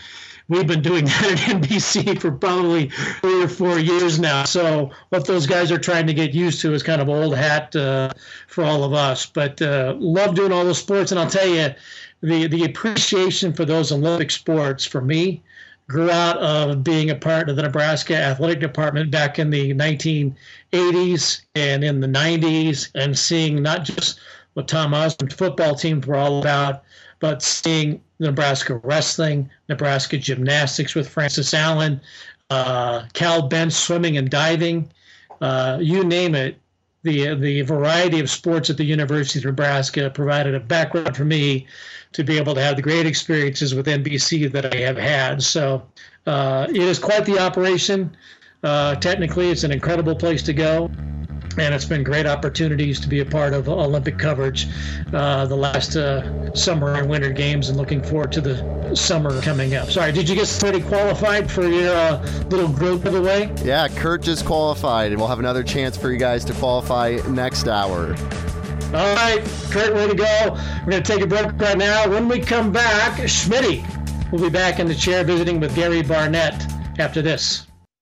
We've been doing that at nbc for probably three or four years now. So what those guys are trying to get used to is kind of old hat uh, for all of us. But uh, love doing all those sports. And i'll tell you the the appreciation for those olympic sports for me grew out of being a part of the Nebraska athletic department back in the 1980s and in the 90s, and seeing not just what Tom Osborne's football teams were all about, but seeing Nebraska wrestling, Nebraska gymnastics with Francis Allen, uh, Cal Bentz swimming and diving, uh, you name it. The, the variety of sports at the University of Nebraska provided a background for me to be able to have the great experiences with NBC that I have had. So uh, it is quite the operation. Uh, technically, it's an incredible place to go. And it's been great opportunities to be a part of Olympic coverage uh, the last uh, summer and winter games, and looking forward to the summer coming up. Sorry, did you get already qualified for your uh, little group giveaway? Yeah, Kurt just qualified, and we'll have another chance for you guys to qualify next hour. All right, Kurt, way to go. We're going to take a break right now. When we come back, Schmitty will be back in the chair visiting with Gary Barnett after this.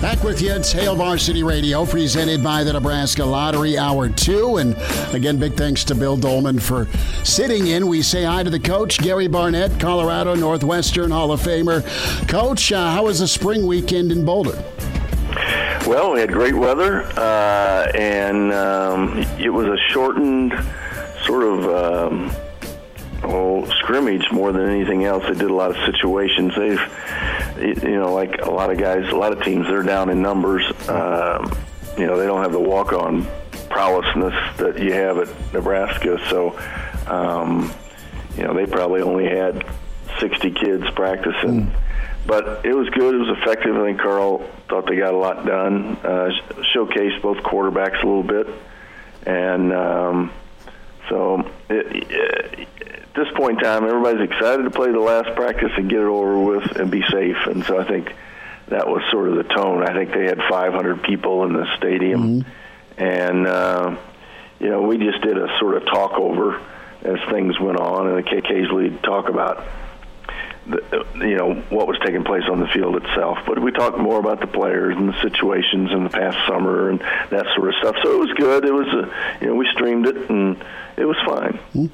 Back with you. It's Hail Varsity Radio, presented by the Nebraska Lottery Hour 2. And again, big thanks to Bill Doleman for sitting in. We say hi to the coach, Gary Barnett, Colorado Northwestern Hall of Famer. Coach, uh, how was the spring weekend in Boulder? Well, we had great weather, uh, and um, it was a shortened sort of. Um, oh, scrimmage more than anything else. They did a lot of situations. They've you know, like a lot of guys, a lot of teams, they're down in numbers. Um, you know, they don't have the walk-on prowessness that you have at Nebraska. So, um, you know, they probably only had 60 kids practicing. Mm. But it was good. It was effective. I think Karl thought they got a lot done. Uh, showcased both quarterbacks a little bit, and um, so it, it, this point in time, everybody's excited to play the last practice and get it over with and be safe. And so I think that was sort of the tone. I think they had 500 people in the stadium, mm-hmm. and uh, you know we just did a sort of talk over as things went on, and occasionally talk about the, you know what was taking place on the field itself. But we talked more about the players and the situations in the past summer and that sort of stuff. So it was good. It was a, you know we streamed it and it was fine. Hmm.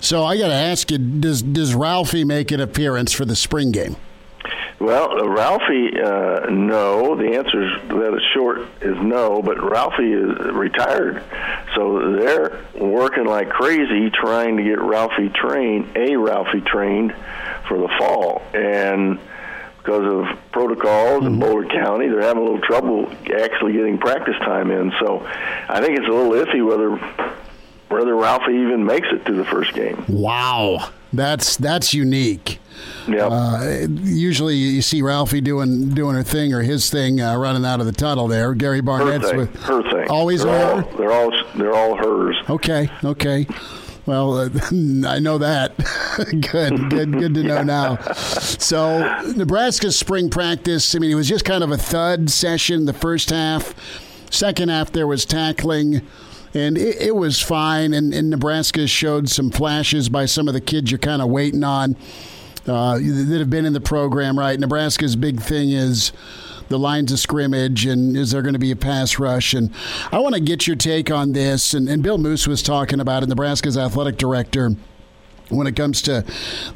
So I got to ask you: Does does Ralphie make an appearance for the spring game? Well, uh, Ralphie, uh, no. The answer is that is short is no. But Ralphie is retired, so they're working like crazy trying to get Ralphie trained, a Ralphie trained for the fall, and because of protocols mm-hmm. in Boulder County, they're having a little trouble actually getting practice time in. So I think it's a little iffy whether whether Ralphie even makes it to the first game. Wow, that's that's unique. Yeah. Uh, usually, you see Ralphie doing doing her thing or his thing, uh, running out of the tunnel there. Gary Barnett's her thing. with her thing. Always they're her. All, they're all they're all hers. Okay. Okay. Well, uh, I know that. good, good, good to know now. So, Nebraska's spring practice. I mean, it was just kind of a thud session the first half. Second half, there was tackling and it, it was fine. And, and, Nebraska showed some flashes by some of the kids you're kind of waiting on uh, that have been in the program. Right, Nebraska's big thing is the lines of scrimmage and is there going to be a pass rush? And I want to get your take on this. And, and Bill Moos was talking about it, Nebraska's athletic director, when it comes to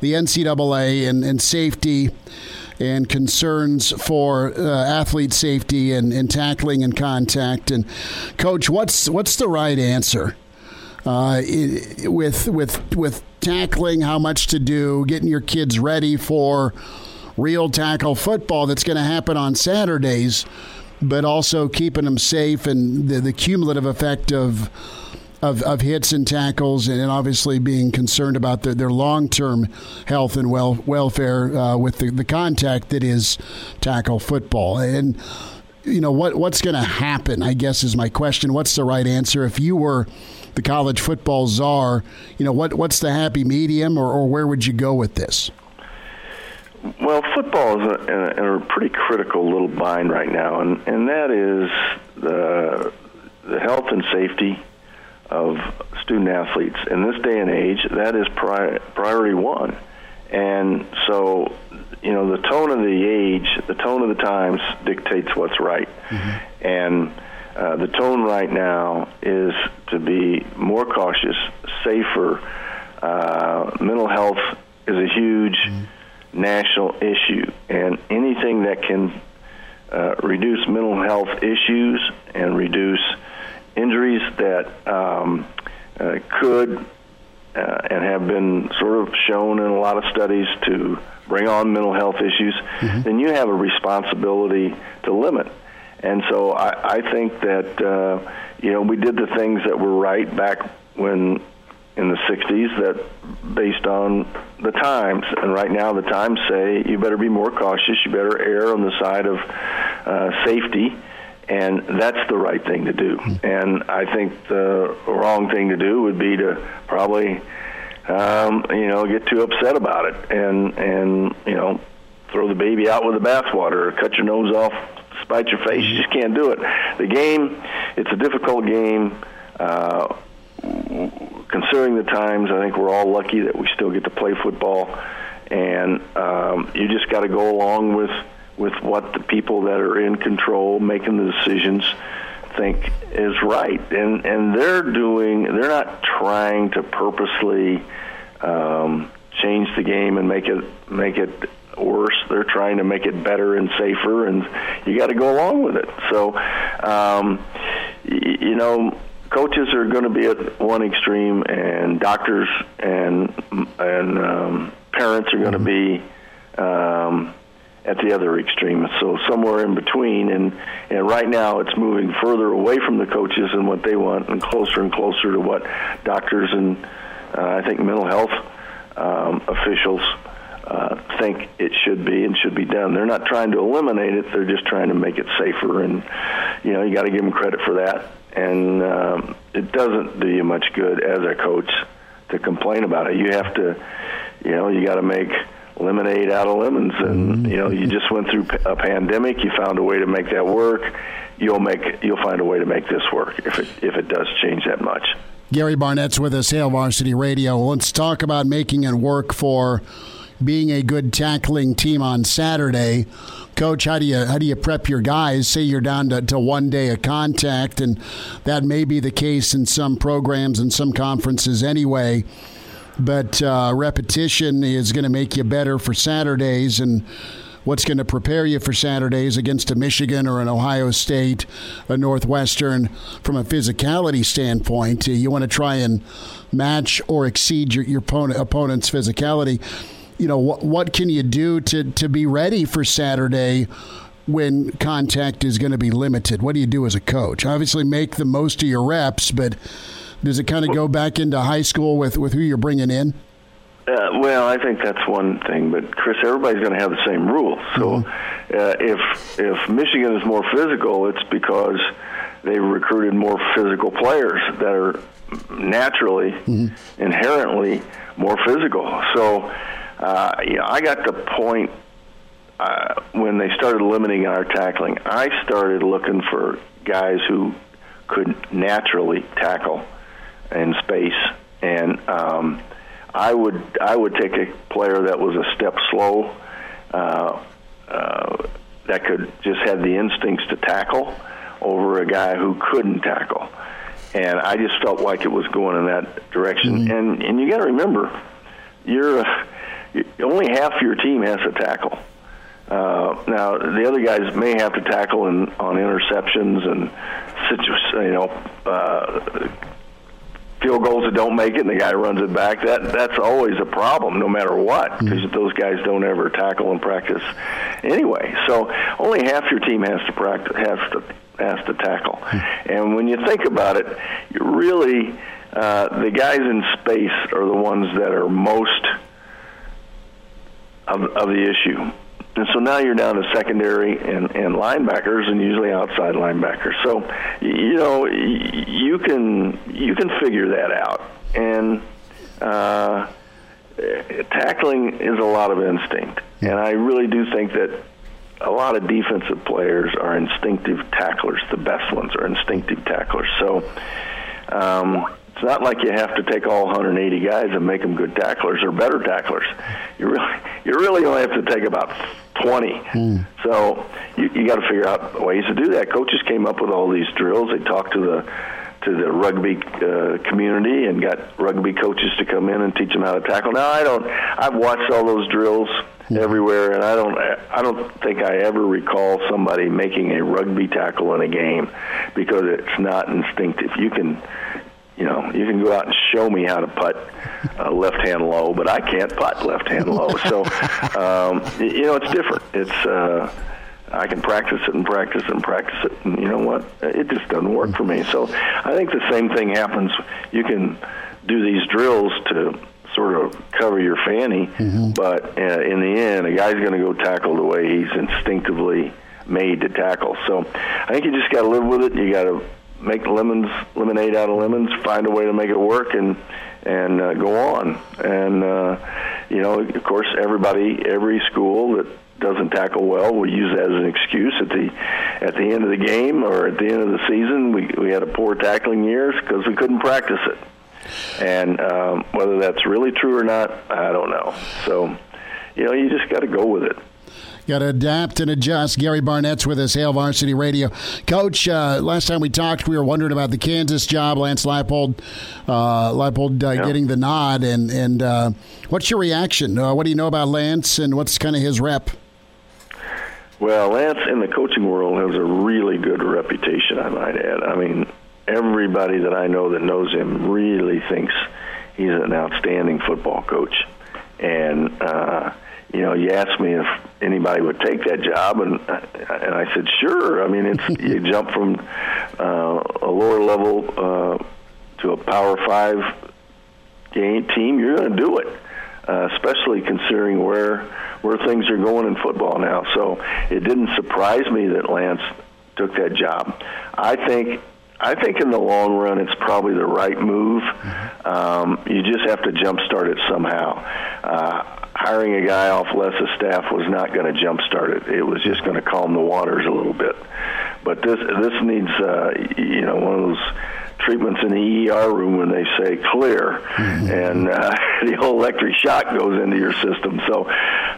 the NCAA and, and safety and concerns for uh, athlete safety and, and tackling and contact. And coach, what's what's the right answer uh, with with with tackling? How much to do? Getting your kids ready for real tackle football that's going to happen on Saturdays, but also keeping them safe and the, the cumulative effect of of, of hits and tackles, and obviously being concerned about their, long term health and well, welfare uh, with the, the contact that is tackle football. And you know what what's going to happen? I guess is my question. What's the right answer? If you were the college football czar, you know what what's the happy medium, or, or where would you go with this? Well, football is in a, in a pretty critical little bind right now, and and that is the the health and safety of student athletes. In this day and age, that is pri- priority one. And so, you know, the tone of the age, the tone of the times dictates what's right. Mm-hmm. And uh, the tone right now is to be more cautious, safer. Uh, mental health is a huge mm-hmm. national issue, and anything that can uh, reduce mental health issues and reduce injuries that um, uh, could uh, and have been sort of shown in a lot of studies to bring on mental health issues, mm-hmm. then you have a responsibility to limit. And so I, I think that uh, you know we did the things that were right back when in the 60s that based on the times and right now the times say you better be more cautious you better err on the side of uh, safety and that's the right thing to do. And I think the wrong thing to do would be to probably, um, you know, get too upset about it and and you know, throw the baby out with the bathwater or cut your nose off, spite your face. You just can't do it. The game, it's a difficult game. Uh, considering the times, I think we're all lucky that we still get to play football, and um, you just got to go along with with what the people that are in control making the decisions think is right. And and they're doing they're not trying to purposely um, change the game and make it make it worse. They're trying to make it better and safer and you got to go along with it. So um, y- you know coaches are going to be at one extreme and doctors and and um, parents are going to be um, at the other extreme. So somewhere in between, and and right now it's moving further away from the coaches and what they want, and closer and closer to what doctors and uh, I think mental health um, officials uh, think it should be and should be done. They're not trying to eliminate it; they're just trying to make it safer. And you know, you got to give them credit for that. And um, it doesn't do you much good as a coach to complain about it. You have to, you know, you got to make lemonade out of lemons. And mm-hmm. you know, you just went through a pandemic. You found a way to make that work. You'll make you'll find a way to make this work if it if it does change that much. Gary Barnett's with us, Hail Varsity Radio. Let's talk about making it work for being a good tackling team on Saturday. Coach, how do you how do you prep your guys? Say you're down to, to one day of contact, and that may be the case in some programs and some conferences anyway. But uh, repetition is going to make you better for Saturdays, and what's going to prepare you for Saturdays against a Michigan or an Ohio State, a Northwestern, from a physicality standpoint. You want to try and match or exceed your, your opponent's physicality. You know, what, what can you do to, to be ready for Saturday? when contact is going to be limited? What do you do as a coach? Obviously, make the most of your reps, but does it kind of go back into high school with, with who you're bringing in? Uh, well, I think that's one thing, but Chris, everybody's going to have the same rules. So, mm-hmm. uh, if if Michigan is more physical, it's because they recruited more physical players that are naturally, mm-hmm. inherently more physical. So, uh, you know, I got the point uh, when they started limiting our tackling. I started looking for guys who could naturally tackle in space and. Um, I would I would take a player that was a step slow, uh, uh, that could just have the instincts to tackle, over a guy who couldn't tackle, and I just felt like it was going in that direction. Mm-hmm. And and you got to remember, you're only half your team has to tackle. Uh, now the other guys may have to tackle in, on interceptions and situ- you know uh, field goals that don't make it and the guy runs it back that that's always a problem no matter what because mm-hmm. those guys don't ever tackle in practice anyway so only half your team has to practice has to has to tackle mm-hmm. and when you think about it you really uh, the guys in space are the ones that are most of, of the issue and so now you're down to secondary and, and linebackers, and usually outside linebackers. So, you know, you can you can figure that out. And uh, tackling is a lot of instinct, and I really do think that a lot of defensive players are instinctive tacklers. The best ones are instinctive tacklers. So. Um, it's not like you have to take all 180 guys and make them good tacklers or better tacklers. You really, you really only have to take about 20. Mm. So you, you got to figure out ways to do that. Coaches came up with all these drills. They talked to the to the rugby uh, community and got rugby coaches to come in and teach them how to tackle. Now I don't. I've watched all those drills mm. everywhere, and I don't. I don't think I ever recall somebody making a rugby tackle in a game because it's not instinctive. You can you know, you can go out and show me how to putt uh, left hand low, but I can't putt left hand low. So, um, you know, it's different. It's uh, I can practice it and practice it and practice it, and you know what? It just doesn't work for me. So, I think the same thing happens. You can do these drills to sort of cover your fanny, mm-hmm. but uh, in the end, a guy's going to go tackle the way he's instinctively made to tackle. So, I think you just got to live with it. You got to make lemons lemonade out of lemons, find a way to make it work, and and uh, go on. And uh, you know, of course, everybody, every school that doesn't tackle well, we use that as an excuse at the at the end of the game or at the end of the season. We we had a poor tackling year because we couldn't practice it. And um, whether that's really true or not, I don't know. So, you know, you just got to go with it. Got to adapt and adjust. Gary Barnett's with us, Hail Varsity Radio. Coach, uh, last time we talked, we were wondering about the Kansas job. Lance Leipold, uh, Leipold uh, yeah. getting the nod. And, and uh, what's your reaction? Uh, what do you know about Lance and what's kind of his rep? Well, Lance in the coaching world has a really good reputation, I might add. I mean, everybody that I know that knows him really thinks he's an outstanding football coach. And, uh, you know, you asked me if anybody would take that job, and and I said sure. I mean, it's you jump from uh, a lower level uh, to a Power Five game team, you're going to do it, uh, especially considering where where things are going in football now. So it didn't surprise me that Lance took that job. I think I think in the long run, it's probably the right move. Mm-hmm. Um, you just have to jumpstart it somehow. Uh, hiring a guy off Les's of staff was not going to jumpstart it. It was just going to calm the waters a little bit. But this this needs uh, you know one of those treatments in the ER room when they say clear, mm-hmm. and uh, the whole electric shock goes into your system. So,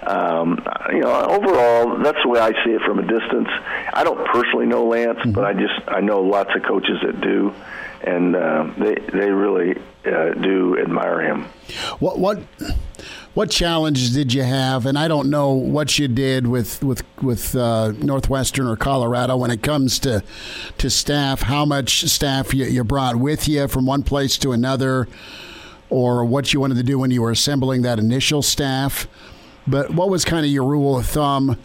um, you know, overall, that's the way I see it from a distance. I don't personally know Lance, mm-hmm. but I just I know lots of coaches that do, and uh, they they really uh, do admire him. What what what challenges did you have? And I don't know what you did with with with uh, Northwestern or Colorado when it comes to to staff. How much staff you, you brought with you from one place to another, or what you wanted to do when you were assembling that initial staff. But what was kind of your rule of thumb?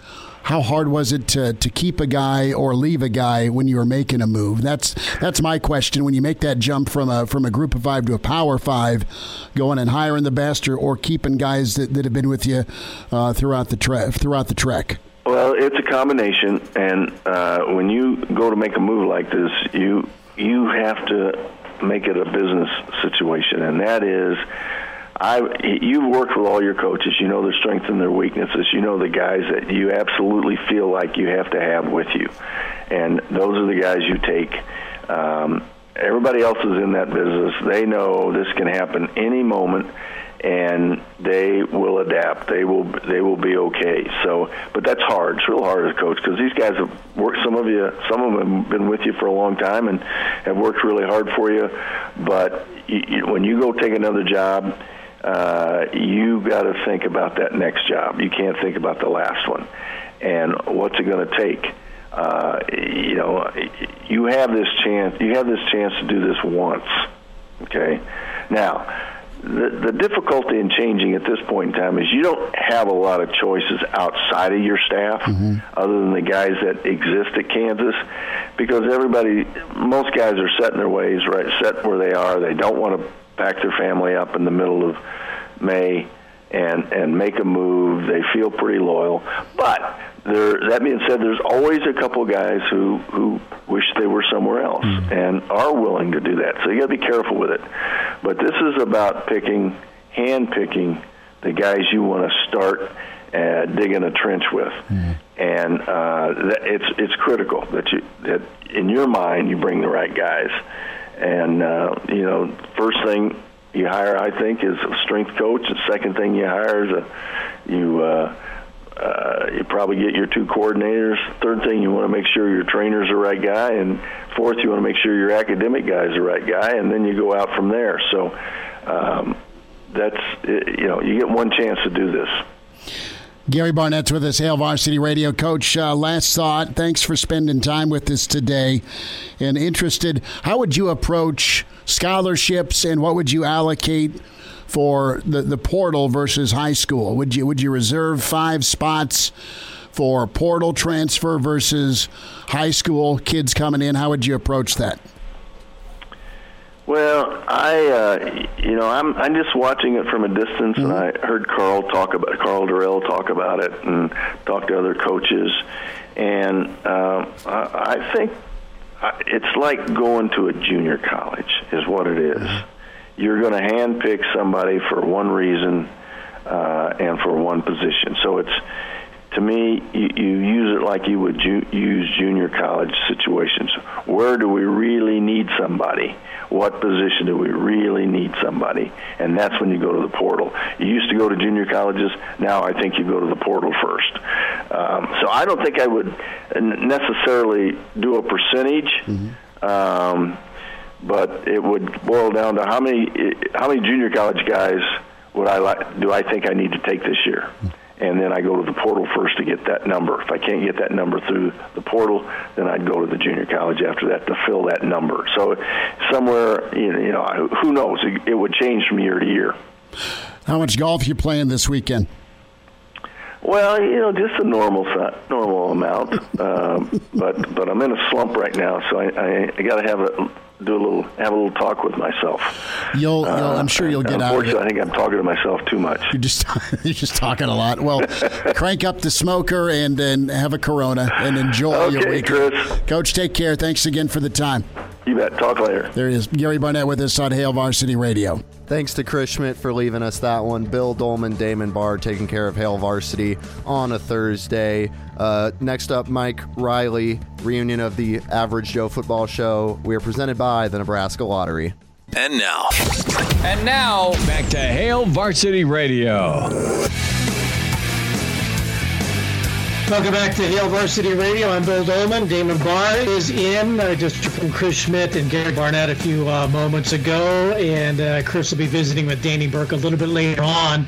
How hard was it to, to keep a guy or leave a guy when you were making a move? That's that's my question. When you make that jump from a from a group of five to a power five, going and hiring the best or, or keeping guys that, that have been with you uh, throughout the tre- throughout the trek. Well, it's a combination, and uh, when you go to make a move like this, you you have to make it a business situation, and that is I you've worked with all your coaches. You know their strengths and their weaknesses. You know the guys that you absolutely feel like you have to have with you, and those are the guys you take. Um, everybody else is in that business. They know this can happen any moment, and they will adapt. They will they will be okay. So, but that's hard. It's real hard as a coach because these guys have worked. Some of you, some of them have been with you for a long time and have worked really hard for you. But you, you, when you go take another job uh, you got to think about that next job. You can't think about the last one. And what's it going to take? Uh, you know, you have this chance. You have this chance to do this once. Okay. Now, the, the difficulty in changing at this point in time is you don't have a lot of choices outside of your staff, mm-hmm. other than the guys that exist at Kansas, because everybody, most guys are set in their ways, right? Set where they are. They don't want to pack their family up in the middle of May and and make a move. They feel pretty loyal, but there. That being said, there's always a couple guys who who wish they were somewhere else mm. and are willing to do that. So you got to be careful with it. But this is about picking, hand picking the guys you want to start uh, digging a trench with, mm. and uh, that it's it's critical that you that in your mind you bring the right guys. And uh, you know, first thing you hire, I think, is a strength coach. The second thing you hire is a you. Uh, uh, you probably get your two coordinators. Third thing, you want to make sure your trainer's the right guy, and fourth, you want to make sure your academic guy's the right guy, and then you go out from there. So um, that's you know you get one chance to do this. Gary Barnett's with us, Hail Varsity Radio. Coach, uh, last thought. Thanks for spending time with us today. And interested, how would you approach scholarships and what would you allocate for the, the portal versus high school? Would you would you reserve five spots for portal transfer versus high school kids coming in? How would you approach that? Well, I, uh, you know, I'm I'm just watching it from a distance, mm-hmm. and I heard Karl talk about Karl Dorrell talk about it, and talk to other coaches, and um, I, I think it's like going to a junior college, is what it is. Mm-hmm. You're going to handpick somebody for one reason uh, and for one position. So it's to me, you, you use it like you would ju- use junior college situations. Where do we really need somebody? What position do we really need somebody? And that's when you go to the portal. You used to go to junior colleges. Now I think you go to the portal first. Um, so I don't think I would necessarily do a percentage. Mm-hmm. Um, but it would boil down to how many how many junior college guys would I like do I think I need to take this year? Mm-hmm and then I go to the portal first to get that number. If I can't get that number through the portal, then I'd go to the junior college after that to fill that number. So somewhere, you know, who knows? It would change from year to year. How much golf you playing this weekend? Well, you know, just a normal normal amount, um, but but I'm in a slump right now, so I I, I got to have a do a little have a little talk with myself. You'll, you'll uh, I'm sure you'll get out. Unfortunately, I think I'm talking to myself too much. You're just you're just talking a lot. Well, crank up the smoker and then have a Corona and enjoy okay, your weekend. Chris. Coach, take care. Thanks again for the time. You bet. Talk later. There he is, Gary Barnett with us on Hail Varsity Radio. Thanks to Chris Schmidt for leaving us that one. Bill Doleman, Damon Barr taking care of Hail Varsity on a Thursday. Uh, next up, Mike Riley, reunion of the Average Joe Football Show. We are presented by the Nebraska Lottery. And now. And now, back to Hail Varsity Radio. Welcome back to Hail Varsity Radio. I'm Bill Doleman. Damon Barr is in, uh, just from Chris Schmidt and Gary Barnett a few uh, moments ago. And uh, Chris will be visiting with Danny Burke a little bit later on.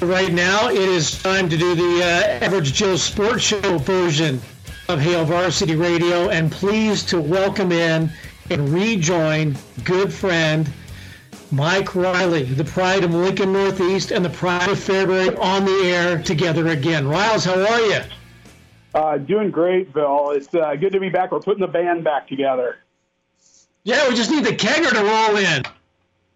Right now, it is time to do the uh, Average Joe Sports Show version of Hail Varsity Radio. And pleased to welcome in and rejoin good friend Mike Riley, the pride of Lincoln Northeast and the pride of Fairbury on the air together again. Riles, how are you? Uh, doing great, Bill. It's uh, good to be back. We're putting the band back together. Yeah, we just need the kegger to roll in.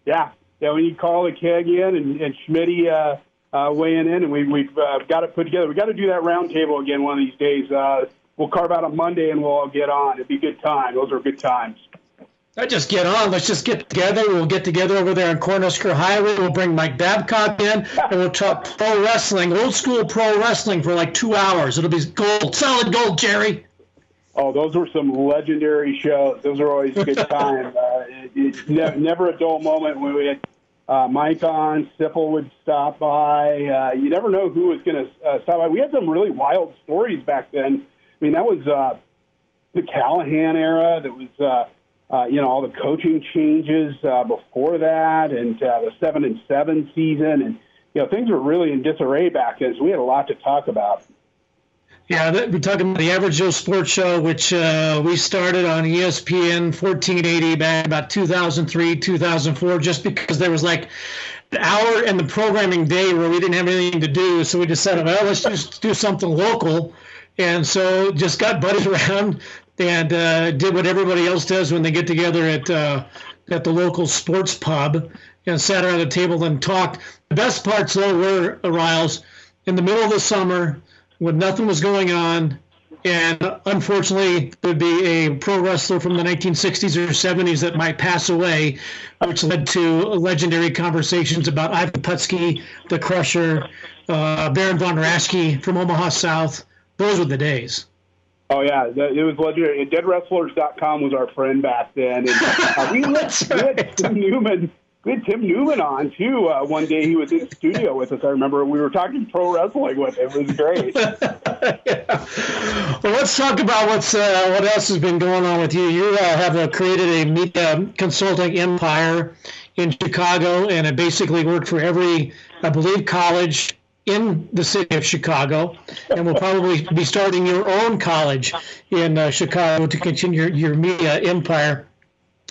Yeah, yeah. We need to call the keg in and, and Schmitty uh, uh, weighing in, and we, we've uh, got it put together. We got to do that round table again one of these days. Uh, we'll carve out a Monday and we'll all get on. It'd be a good time. Those are good times. I just get on. Let's just get together. We'll get together over there on Cornhusker Highway. We'll bring Mike Babcock in, and we'll talk pro wrestling, old school pro wrestling for like two hours. It'll be gold, solid gold, Jerry. Oh, those were some legendary shows. Those are always a good time. uh, it, it's ne- never a dull moment when we had uh, Mike on. Sipple would stop by. Uh, you never know who was going to uh, stop by. We had some really wild stories back then. I mean, that was uh, the Callahan era. That was. Uh, uh, you know, all the coaching changes uh, before that and uh, the seven and seven season. And, you know, things were really in disarray back then. So we had a lot to talk about. Yeah, we're talking about the Average Joe Sports Show, which uh, we started on ESPN 1480 back about 2003, 2004, just because there was like the hour and the programming day where we didn't have anything to do. So we decided, well, let's just do something local. And so just got buddies around, and uh, did what everybody else does when they get together at uh, at the local sports pub and sat around a table and talked. The best parts though were Riles in the middle of the summer when nothing was going on, and unfortunately there'd be a pro wrestler from the 1960s or 70s that might pass away, which led to legendary conversations about Ivan Putski, the Crusher, uh, Baron von Raschke from Omaha South. Those were the days. Oh yeah, it was legendary. DeadWrestlers.com was our friend back then, and uh, we, had, we had Tim Newman. We had Tim Newman on too. Uh, one day he was in the studio with us. I remember we were talking pro wrestling with him. It was great. Well, let's talk about what's uh, what else has been going on with you. You uh, have uh, created a media consulting empire in Chicago, and it basically worked for every, I believe, college in the city of Chicago, and will probably be starting your own college in uh, Chicago to continue your, your media empire.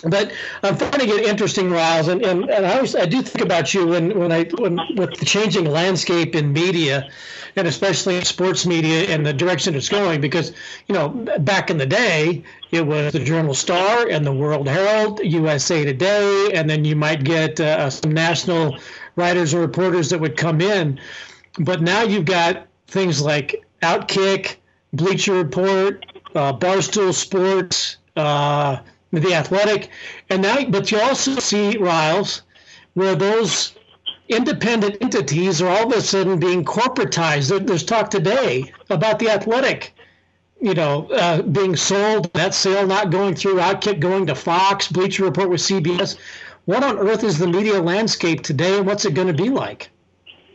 But I'm finding it interesting, Riles, and, and, and I, always, I do think about you when, when I when with the changing landscape in media, and especially in sports media and the direction it's going. Because you know, back in the day, it was the Journal Star and the World Herald, USA Today, and then you might get uh, some national writers or reporters that would come in. But now you've got things like Outkick, Bleacher Report, uh, Barstool Sports. Uh, the athletic, and now, but you also see Riles, where those independent entities are all of a sudden being corporatized. There, there's talk today about the athletic, you know, uh, being sold, that sale not going through, Outkick going to Fox, Bleacher Report with CBS. What on earth is the media landscape today, and what's it going to be like?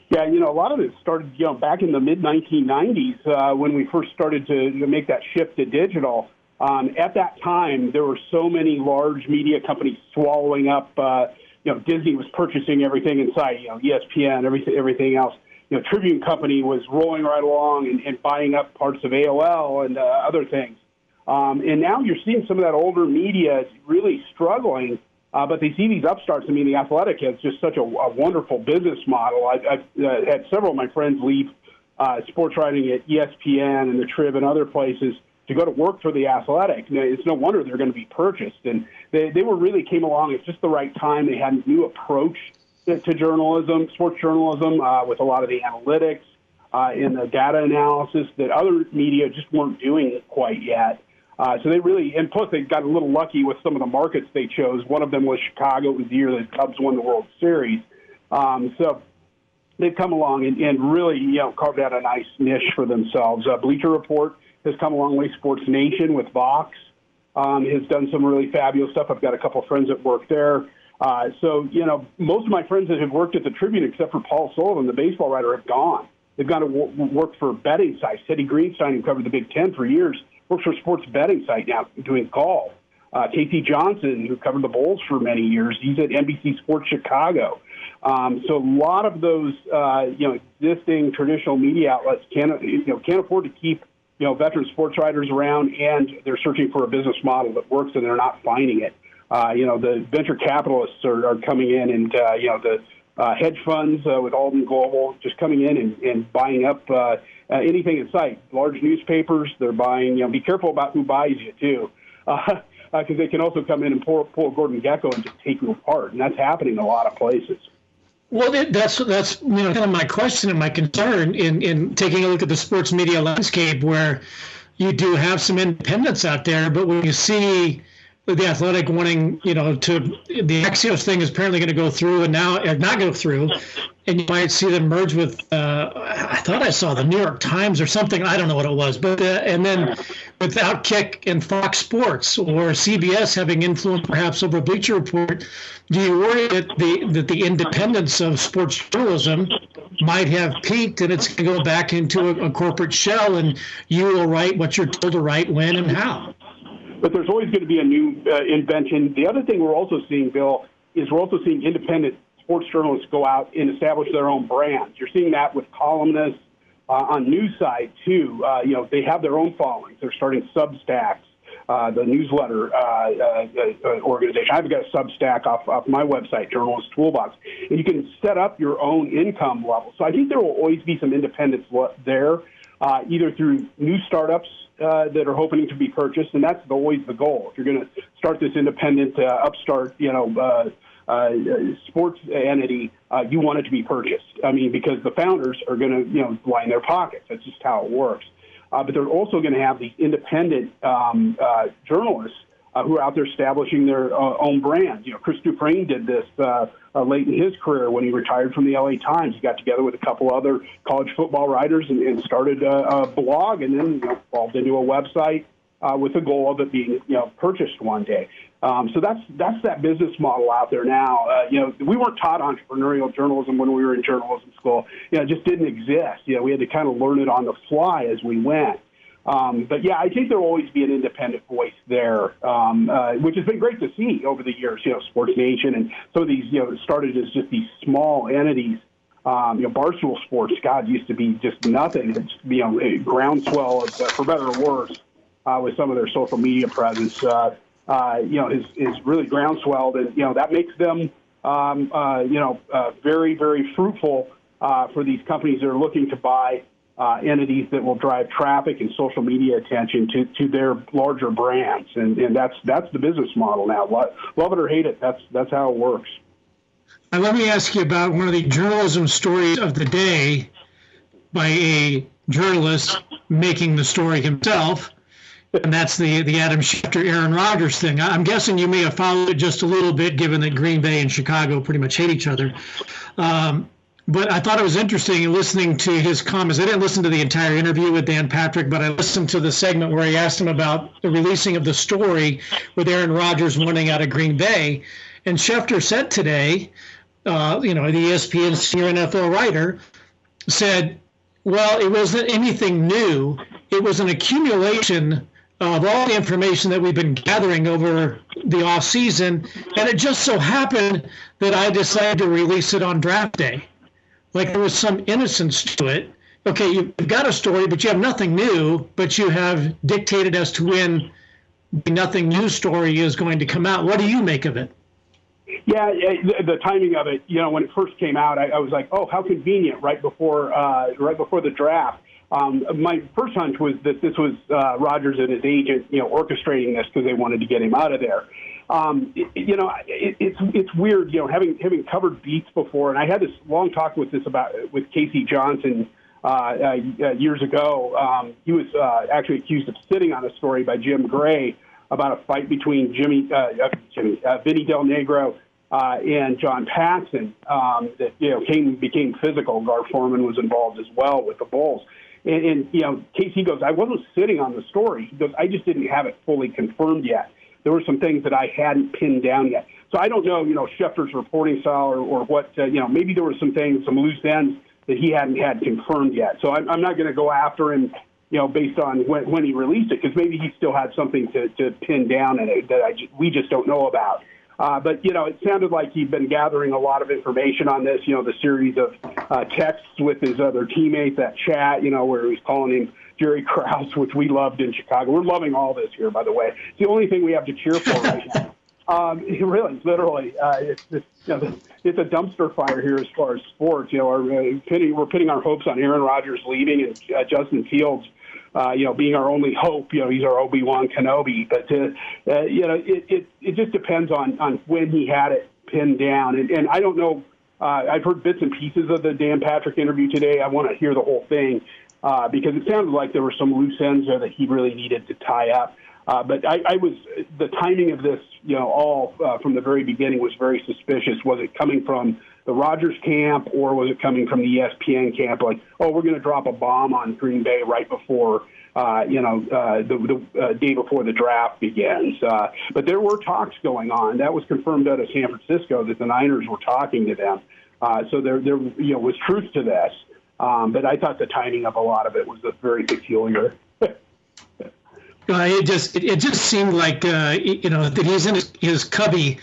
Yeah, you know, a lot of it started, you know, back in the mid 1990s uh, when we first started to, to make that shift to digital. Um, at that time, there were so many large media companies swallowing up. Uh, you know, Disney was purchasing everything inside. You know, ESPN, everything, everything else. You know, Tribune Company was rolling right along and, and buying up parts of AOL and uh, other things. Um, and now you're seeing some of that older media really struggling. Uh, but they see these upstarts. I mean, the Athletic has just such a, a wonderful business model. I've, I've uh, had several of my friends leave uh, sports writing at ESPN and the Trib and other places to go to work for the Athletic. It's no wonder they're going to be purchased. And they, they were really came along at just the right time. They had a new approach to, to journalism, sports journalism, uh, with a lot of the analytics uh, and the data analysis that other media just weren't doing quite yet. Uh, so they really, and plus they got a little lucky with some of the markets they chose. One of them was Chicago. It was the year the Cubs won the World Series. Um, so they've come along and, and really, you know, carved out a nice niche for themselves. Uh, Bleacher Report has come a long way. Sports Nation with Vox um, has done some really fabulous stuff. I've got a couple friends that work there. Uh, so, you know, most of my friends that have worked at the Tribune, except for Paul Sullivan, the baseball writer, have gone. They've gone to w- work for betting sites. Teddy Greenstein, who covered the Big Ten for years, works for sports betting site now doing golf. Uh, K.C. Johnson, who covered the Bulls for many years, he's at NBC Sports Chicago. Um, so a lot of those, uh, you know, existing traditional media outlets can't, you know, can't afford to keep, you know, veteran sports writers around, and they're searching for a business model that works, and they're not finding it. Uh, you know, the venture capitalists are, are coming in, and uh, you know, the uh, hedge funds uh, with Alden Global just coming in and, and buying up uh, uh, anything in sight. Large newspapers, they're buying. You know, be careful about who buys you too, because uh, uh, they can also come in and pull, pull Gordon Gekko and just take you apart, and that's happening in a lot of places. Well, that's that's you know kind of my question and my concern in in taking a look at the sports media landscape, where you do have some independents out there, but when you see the athletic wanting, you know, to the Axios thing is apparently going to go through and now or not go through, and you might see them merge with. Uh, I thought I saw the New York Times or something. I don't know what it was, but uh, and then with Outkick and Fox Sports or CBS having influence perhaps over Bleacher Report, do you worry that the that the independence of sports journalism might have peaked and it's going to go back into a, a corporate shell, and you will write what you're told to write when and how? But there's always going to be a new uh, invention. The other thing we're also seeing, Bill, is we're also seeing independent sports journalists go out and establish their own brands. You're seeing that with columnists uh, on news side too. Uh, you know, they have their own followings. They're starting Substacks. Uh, the newsletter uh, uh, uh, organization. I've got a Substack off, off my website, Journalist Toolbox, and you can set up your own income level. So I think there will always be some independence there, uh, either through new startups uh, that are hoping to be purchased, and that's always the goal. If you're going to start this independent, uh, upstart, you know, uh, uh, sports entity, uh, you want it to be purchased. I mean, because the founders are going to, you know, line their pockets. That's just how it works. Uh, but they're also going to have these independent um, uh, journalists uh, who are out there establishing their uh, own brands. You know, Chris Dufresne did this uh, uh, late in his career when he retired from the LA Times. He got together with a couple other college football writers and, and started a, a blog, and then you know, evolved into a website uh, with the goal of it being you know purchased one day. Um, so that's that's that business model out there now. Uh, you know, we weren't taught entrepreneurial journalism when we were in journalism school. You know, it just didn't exist. You know, we had to kind of learn it on the fly as we went. Um, but yeah, I think there will always be an independent voice there, um, uh, which has been great to see over the years. You know, Sports Nation and some of these, you know, started as just these small entities. Um, you know, Barstool Sports, God, used to be just nothing. It's you know, a groundswell of, uh, for better or worse, uh, with some of their social media presence. Uh, uh, you know, is is really groundswelled, and you know that makes them, um, uh, you know, uh, very very fruitful uh, for these companies that are looking to buy uh, entities that will drive traffic and social media attention to, to their larger brands, and, and that's that's the business model now. Love it or hate it, that's that's how it works. Now, let me ask you about one of the journalism stories of the day by a journalist making the story himself, and that's the the Adam Schefter Aaron Rodgers thing. I'm guessing you may have followed it just a little bit, given that Green Bay and Chicago pretty much hate each other. Um, but I thought it was interesting listening to his comments. I didn't listen to the entire interview with Dan Patrick, but I listened to the segment where he asked him about the releasing of the story with Aaron Rodgers wanting out of Green Bay. And Schefter said today, uh, you know, the ESPN senior NFL writer said, well, it wasn't anything new. It was an accumulation of all the information that we've been gathering over the off season, and it just so happened that I decided to release it on draft day like there was some innocence to it. Okay, you've got a story, but you have nothing new, but you have dictated as to when the nothing new story is going to come out. What do you make of it? Yeah, the, timing of it. You know, when it first came out, I, I was like, "Oh, how convenient!" Right before, uh, right before the draft. Um, my first hunch was that this was uh, Rodgers and his agent, you know, orchestrating this because they wanted to get him out of there um, it, you know, it, it's it's weird, you know, having having covered beats before, and I had this long talk with this about with K.C. Johnson uh, uh, years ago. Um, he was uh, actually accused of sitting on a story by Jim Gray about a fight between Jimmy, uh, uh, Jimmy uh, Vinny Del Negro uh, and John Paxson um, that you know came became physical. Gar Forman was involved as well with the Bulls. And, and you know, Casey goes, I wasn't sitting on the story. He goes, I just didn't have it fully confirmed yet. There were some things that I hadn't pinned down yet. So I don't know, you know, Schefter's reporting style or, or what, uh, you know, maybe there were some things, some loose ends that he hadn't had confirmed yet. So I'm, I'm not going to go after him, you know, based on when, when he released it, because maybe he still had something to, to pin down in it that I, we just don't know about. Uh, but you know, it sounded like he'd been gathering a lot of information on this. You know, the series of uh, texts with his other teammates, that chat. You know, where he was calling him Jerry Krause, which we loved in Chicago. We're loving all this here, by the way. It's the only thing we have to cheer for right now. Um, really, literally, uh, it's, it's, you know, it's a dumpster fire here as far as sports. You know, our, uh, pitting, we're pitting our hopes on Aaron Rodgers leaving and uh, Justin Fields uh, you know, being our only hope. You know, he's our Obi Wan Kenobi. But uh, uh, you know, it, it it just depends on on when he had it pinned down. And, and I don't know. Uh, I've heard bits and pieces of the Dan Patrick interview today. I want to hear the whole thing uh, because it sounded like there were some loose ends there that he really needed to tie up. Uh, but I, I was the timing of this, you know, all uh, from the very beginning was very suspicious. Was it coming from the Rodgers camp or was it coming from the ESPN camp? Like, oh, we're going to drop a bomb on Green Bay right before, uh, you know, uh, the, the uh, day before the draft begins. Uh, but there were talks going on. That was confirmed out of San Francisco that the Niners were talking to them. Uh, so there, there, you know, was truth to this. Um, but I thought the timing of a lot of it was very peculiar. It just it, it, just seemed like uh, you know that he's in his, his cubby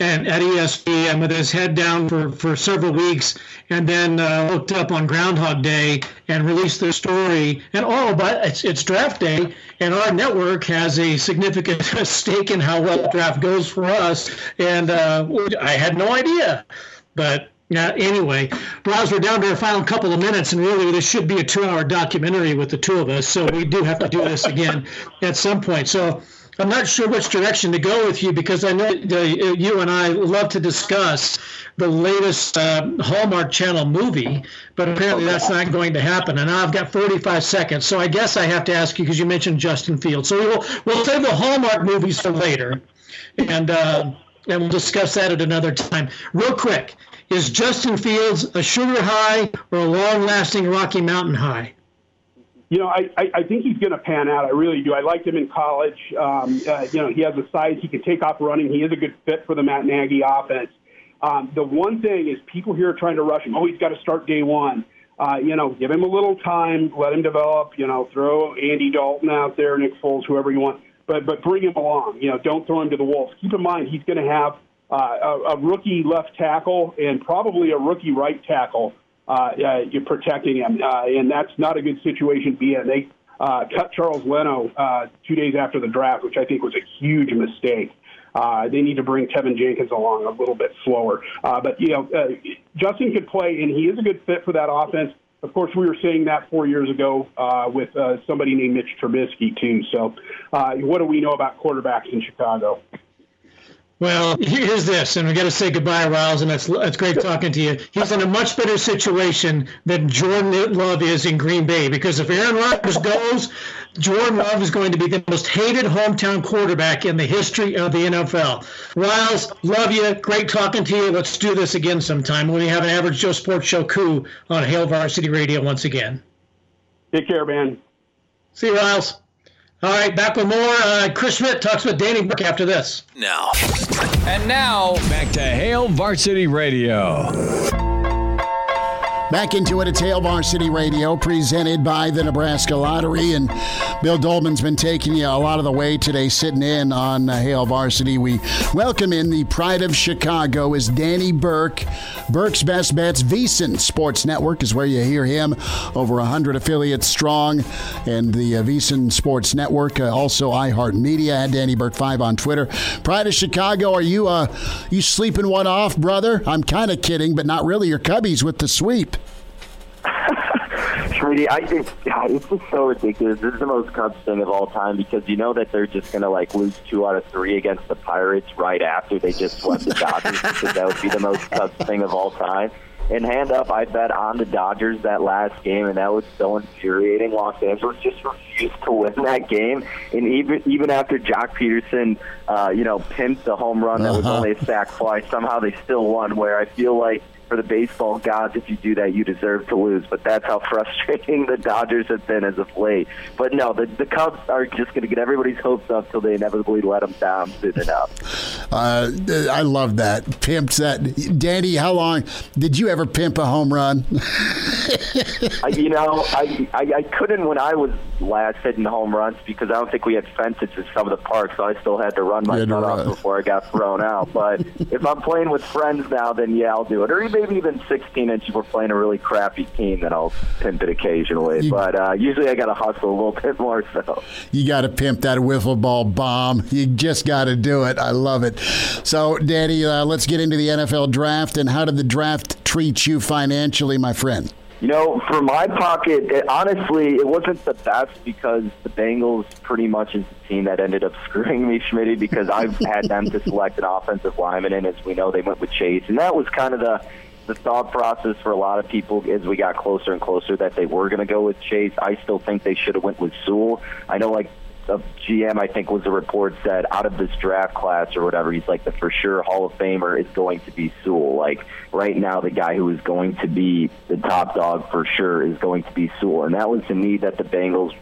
and at ESPN with his head down for, for several weeks, and then uh, looked up on Groundhog Day and released their story. And oh, but it's it's draft day, and our network has a significant stake in how well the draft goes for us. And uh, I had no idea, but yeah, anyway, Rouse, we're down to our final couple of minutes, and really, this should be a two hour documentary with the two of us. So we do have to do this again at some point. So I'm not sure which direction to go with you because I know the, you and I love to discuss the latest uh, Hallmark Channel movie, but apparently that's not going to happen. And I've got 45 seconds, so I guess I have to ask you because you mentioned Justin Fields. So we'll, we'll save the Hallmark movies for later, and uh, and we'll discuss that at another time. Real quick is Justin Fields a sugar high or a long lasting Rocky Mountain high? You know, I, I, I think he's going to pan out. I really do. I liked him in college. Um, uh, you know, he has the size. He can take off running. He is a good fit for the Matt Nagy offense. Um, the one thing is people here are trying to rush him. Oh, he's got to start day one. Uh, you know, give him a little time, let him develop. You know, throw Andy Dalton out there, Nick Foles, whoever you want, but but bring him along. You know, don't throw him to the wolves. Keep in mind he's going to have uh, a, a rookie left tackle and probably a rookie right tackle uh, uh, you're protecting him, uh, and that's not a good situation to be in. They uh, cut Charles Leno uh, two days after the draft, which I think was a huge mistake. Uh, they need to bring Teven Jenkins along a little bit slower. Uh, but, you know, uh, Justin could play, and he is a good fit for that offense. Of course, we were saying that four years ago uh, with somebody named Mitch Trubisky, too. So, uh, what do we know about quarterbacks in Chicago? Well, here's this, and we got to say goodbye, Riles, and that's it's great talking to you. He's in a much better situation than Jordan Love is in Green Bay because if Aaron Rodgers goes, Jordan Love is going to be the most hated hometown quarterback in the history of the NFL. Riles, love you. Great talking to you. Let's do this again sometime when we have an Average Joe Sports Show coup on Hail Varsity Radio once again. Take care, man. See you, Riles. All right, back with more. Uh, Chris Schmidt talks with Danny Burke after this. Now. And now, back to Hail Varsity Radio. Back into it at Hail Varsity Radio, presented by the Nebraska Lottery. And Bill Doleman's been taking you a lot of the way today, sitting in on uh, Hail Varsity. We welcome in the pride of Chicago is Danny Burke. Burke's Best Bets, VSiN Sports Network is where you hear him. Over 100 affiliates strong. And the uh, VSiN Sports Network, uh, also iHeartMedia, at Danny Burke 5 on Twitter. Pride of Chicago, are you uh, you sleeping one off, brother? I'm kind of kidding, but not really. Your Cubbies with the sweep. Schmitty, I think God, it's just so ridiculous. This is the most Cubs thing of all time because you know that they're just going to like lose two out of three against the Pirates right after they just swept the Dodgers because that would be the most Cubs thing of all time. And hand up, I bet on the Dodgers that last game, and that was so infuriating. Los Angeles just refused to win that game, and even even after Joc Pederson, uh, you know, pimped the home run that was Uh-huh. only a sac fly, somehow they still won. Where I feel like for the baseball gods, if you do that, you deserve to lose. But that's how frustrating the Dodgers have been as of late. But no, the, the Cubs are just going to get everybody's hopes up till they inevitably let them down soon enough. Uh, I love that. Pimps that. Danny, how long did you ever pimp a home run? I, you know, I, I I couldn't when I was last hitting home runs because I don't think we had fences in some of the parks, so I still had to run my had off before I got thrown out. But if I'm playing with friends now, then yeah, I'll do it. Or maybe even 16 inch if we're playing a really crappy team, then I'll pimp it occasionally. You- but uh, usually I got to hustle a little bit more. So You got to pimp that wiffle ball bomb. You just got to do it. I love it. So, Danny, uh, let's get into the NFL draft. And how did the draft treat you financially, my friend? You know, for my pocket, it, honestly, it wasn't the best because the Bengals pretty much is the team that ended up screwing me, Schmitty, because I've had them to select an offensive lineman, and as we know, they went with Chase, and that was kind of the the thought process for a lot of people as we got closer and closer that they were going to go with Chase. I still think they should have went with Sewell. I know, like a GM, I think was a report said out of this draft class or whatever, he's like the for sure Hall of Famer is going to be Sewell. Like right now, the guy who is going to be the top dog for sure is going to be Sewell, and that was the need that the Bengals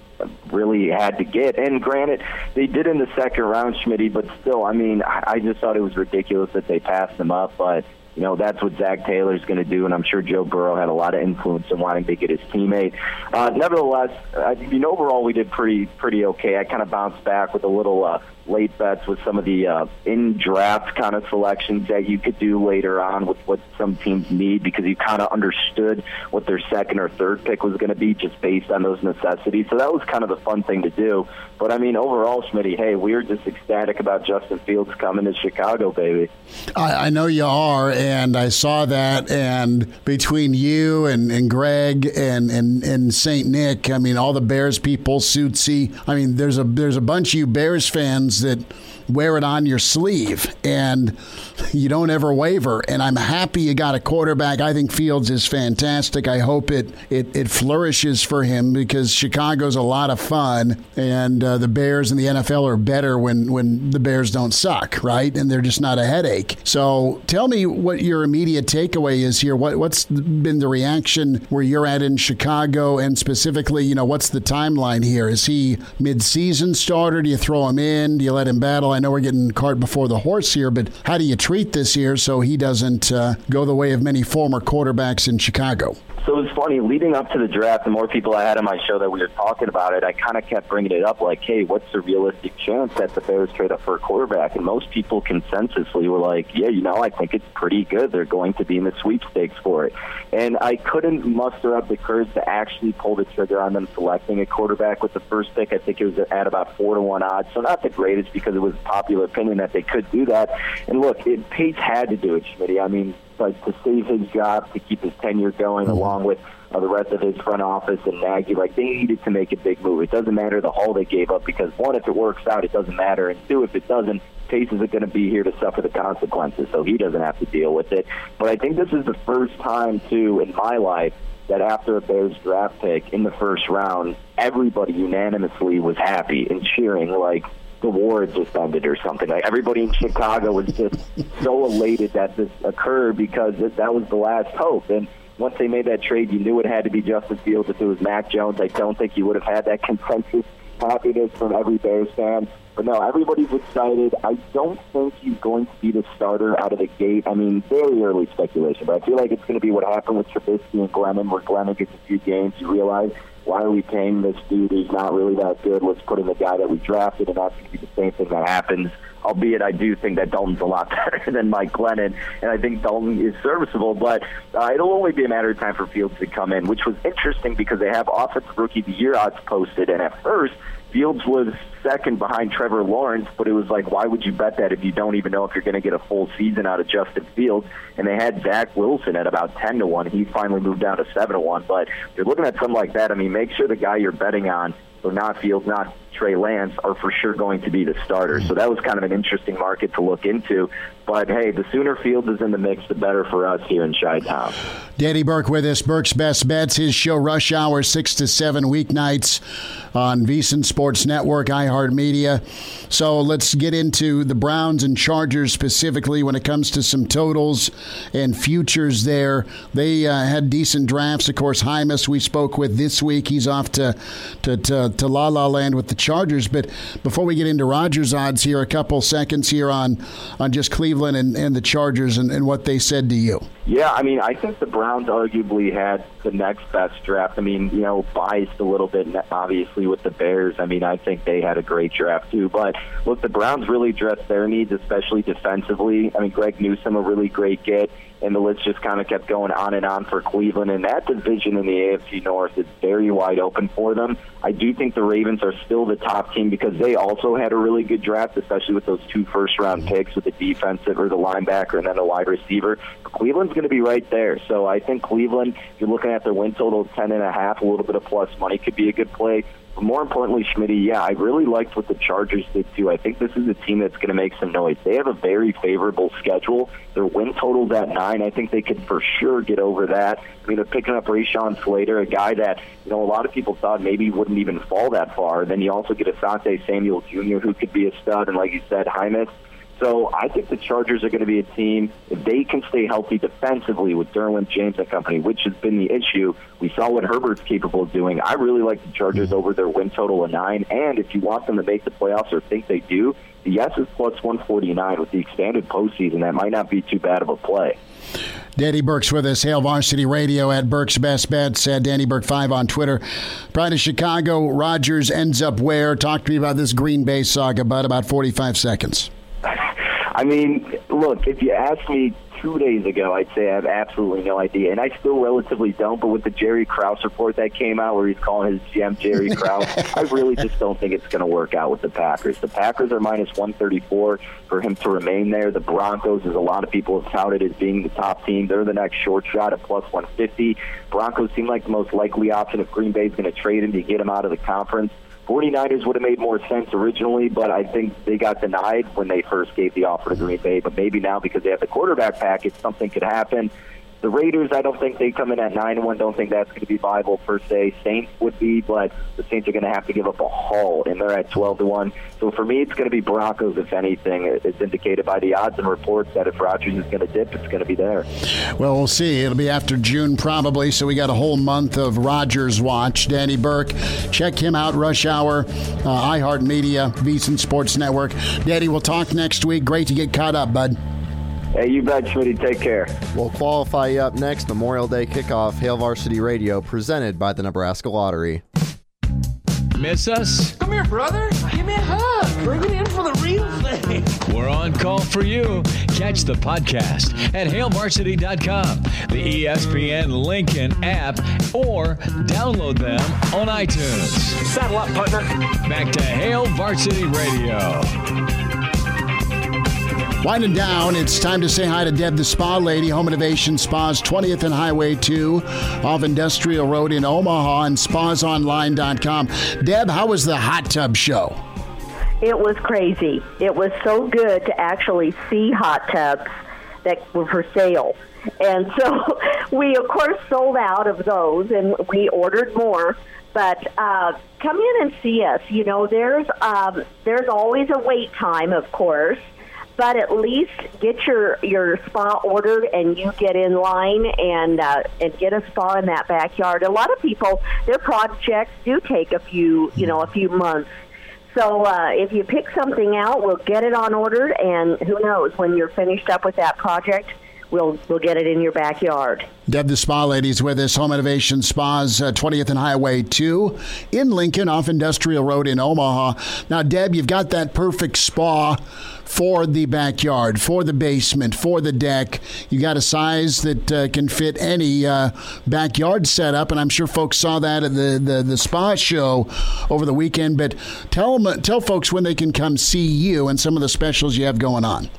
really had to get. And granted, they did in the second round, Schmitty, but still, I mean, I just thought it was ridiculous that they passed him up, but. You know, that's what Zac Taylor's going to do, and I'm sure Joe Burrow had a lot of influence in wanting to get his teammate. Uh, nevertheless, I mean, overall, we did pretty pretty okay. I kind of bounced back with a little uh, late bets with some of the uh, in draft kind of selections that you could do later on with what some teams need because you kind of understood what their second or third pick was going to be just based on those necessities. So that was kind of the fun thing to do. But I mean, overall, Smitty, hey, we were just ecstatic about Justin Fields coming to Chicago, baby. I, I know you are, and I saw that. And between you and, and Greg and, and, and Saint Nick, I mean, all the Bears people, Suitsy. I mean, there's a there's a bunch of you Bears fans that wear it on your sleeve, and you don't ever waver. And I'm happy you got a quarterback. I think Fields is fantastic. I hope it it, it flourishes for him because Chicago's a lot of fun, and uh, the Bears and the NFL are better when when the Bears don't suck, right? And they're just not a headache. So tell me what your immediate takeaway is here. What what's been the reaction where you're at in Chicago, and specifically, you know, what's the timeline here? Is he mid-season starter? Do you throw him in? Do you let him battle? I know we're getting cart before the horse here, but how do you treat this year so he doesn't uh, go the way of many former quarterbacks in Chicago? So it was funny leading up to the draft. The more people I had on my show that we were talking about it, I kind of kept bringing it up, like, "Hey, what's the realistic chance that the Bears trade up for a quarterback?" And most people consensusly were like, "Yeah, you know, I think it's pretty good. They're going to be in the sweepstakes for it." And I couldn't muster up the courage to actually pull the trigger on them selecting a quarterback with the first pick. I think it was at about four to one odds, so not the greatest because it was popular opinion that they could do that. And look, it, Pace had to do it, Schmidt. I mean, like to save his job, to keep his tenure going, along with uh, the rest of his front office and Nagy. Like they needed to make a big move. It doesn't matter the haul they gave up because one, if it works out, it doesn't matter, and two, if it doesn't, Pace isn't going to be here to suffer the consequences, so he doesn't have to deal with it. But I think this is the first time too in my life that after a Bears draft pick in the first round, everybody unanimously was happy and cheering like the war had just ended or something. Like everybody in Chicago was just so elated that this occurred because it, that was the last hope. And once they made that trade, you knew it had to be Justin Fields. If it was Mac Jones, I don't think you would have had that consensus happiness from every Bears fan. But no, everybody's excited. I don't think he's going to be the starter out of the gate. I mean, very early speculation, but I feel like it's going to be what happened with Trubisky and Glennon, where Glennon gets a few games. You realize why are we paying this dude who's not really that good? Let's put in the guy that we drafted, and that's going to be the same thing that happens. Albeit, I do think that Dalton's a lot better than Mike Glennon, and I think Dalton is serviceable. But uh, it'll only be a matter of time for Fields to come in, which was interesting because they have offensive rookie of the year odds posted, and at first Fields was second behind Trevor Lawrence, but it was like, why would you bet that if you don't even know if you're going to get a full season out of Justin Fields? And they had Zach Wilson at about ten to one. He finally moved down to seven to one. But you're looking at something like that. I mean, make sure the guy you're betting on so not Fields, not Trey Lance, are for sure going to be the starters. So that was kind of an interesting market to look into. But hey, the sooner Fields is in the mix, the better for us here in Chi Town. Danny Burke with us, Burke's Best Bets, his show Rush Hour, 6 to 7 weeknights on VSiN Sports Network, iHeartMedia. So let's get into the Browns and Chargers specifically when it comes to some totals and futures there. They uh, had decent drafts. Of course, Jaimes we spoke with this week. He's off to, to, to, to La La Land with the Chargers. But before we get into Rodgers odds here, a couple seconds here on, on just Cleveland and, and the Chargers and, and what they said to you? Yeah, I mean, I think the Browns arguably had the next best draft. I mean, you know, biased a little bit, obviously, with the Bears. I mean, I think they had a great draft, too. But look, the Browns really addressed their needs, especially defensively. I mean, Greg Newsome, a really great get and the list just kind of kept going on and on for Cleveland. And that division in the AFC North is very wide open for them. I do think the Ravens are still the top team because they also had a really good draft, especially with those two first round picks with the defensive or the linebacker and then the wide receiver. Cleveland's going to be right there. So I think Cleveland, if you're looking at their win total of ten and a half, a little bit of plus money could be a good play. But more importantly, Schmidt, yeah, I really liked what the Chargers did too. I think this is a team that's going to make some noise. They have a very favorable schedule. Their win total's at nine. I think they could for sure get over that. I mean, they're picking up Rashawn Slater, a guy that you know a lot of people thought maybe wouldn't even fall that far. Then you also get Asante Samuel Jr., who could be a stud, and like you said, Jaimes so I think the Chargers are going to be a team if they can stay healthy defensively with Derwin James and company, which has been the issue. We saw what Herbert's capable of doing. I really like the Chargers over their win total of nine. And if you want them to make the playoffs or think they do, the yes is plus 149 with the expanded postseason. That might not be too bad of a play. Danny Burke's with us, Hail Varsity Radio at Burke's Best Bets, at Danny Burke 5 on Twitter. Pride of Chicago, Rodgers ends up where? Talk to me about this Green Bay saga, bud, about 45 seconds. I mean, look, if you asked me two days ago, I'd say I have absolutely no idea, and I still relatively don't. But with the Jerry Krause report that came out, where he's calling his GM Jerry Krause, I really just don't think it's going to work out with the Packers. The Packers are minus 134 for him to remain there. The Broncos, as a lot of people have touted as being the top team, they're the next short shot at plus 150. Broncos seem like the most likely option if Green Bay is going to trade him to get him out of the conference. 49ers would have made more sense originally, but I think they got denied when they first gave the offer to Green Bay. But maybe now because they have the quarterback package, something could happen. The Raiders, I don't think they come in at nine one. Don't think that's going to be viable per se. Saints would be, but the Saints are going to have to give up a haul, and they're at twelve to one. So for me, it's going to be Broncos. If anything, it's indicated by the odds and reports that if Rodgers is going to dip, it's going to be there. Well, we'll see. It'll be after June probably. So we got a whole month of Rodgers watch. Danny Burke, check him out. Rush Hour, uh, iHeartMedia, VSiN Sports Network. Danny, we'll talk next week. Great to get caught up, bud. Hey, you bet, Schmitty. Take care. We'll qualify you up next. Memorial Day kickoff, Hail Varsity Radio, presented by the Nebraska Lottery. Miss us? Come here, brother. Give me a hug. Bring it in for the real thing. We're on call for you. Catch the podcast at hailvarsity.com, the ESPN Lincoln app, or download them on iTunes. Saddle up, partner. Back to Hail Varsity Radio. Winding down, it's time to say hi to Deb, the spa lady, Home Innovation Spas, 20th and Highway 2 off Industrial Road in Omaha and spasonline.com. Deb, how was the hot tub show? It was crazy. It was so good to actually see hot tubs that were for sale. And so we, of course, sold out of those and we ordered more. But uh, come in and see us. You know, there's um, there's always a wait time, of course but at least get your your spa ordered and you get in line and uh, and get a spa in that backyard. A lot of people, their projects do take a few you know a few months. So uh, if you pick something out, we'll get it on order, and who knows when you're finished up with that project we'll we'll get it in your backyard. Deb the Spa Ladies with us, Home Innovation Spas, uh, 20th and Highway 2 in Lincoln off Industrial Road in Omaha. Now, Deb, you've got that perfect spa for the backyard, for the basement, for the deck. You got a size that uh, can fit any uh, backyard setup, and I'm sure folks saw that at the, the, the spa show over the weekend. But tell them, tell folks when they can come see you and some of the specials you have going on.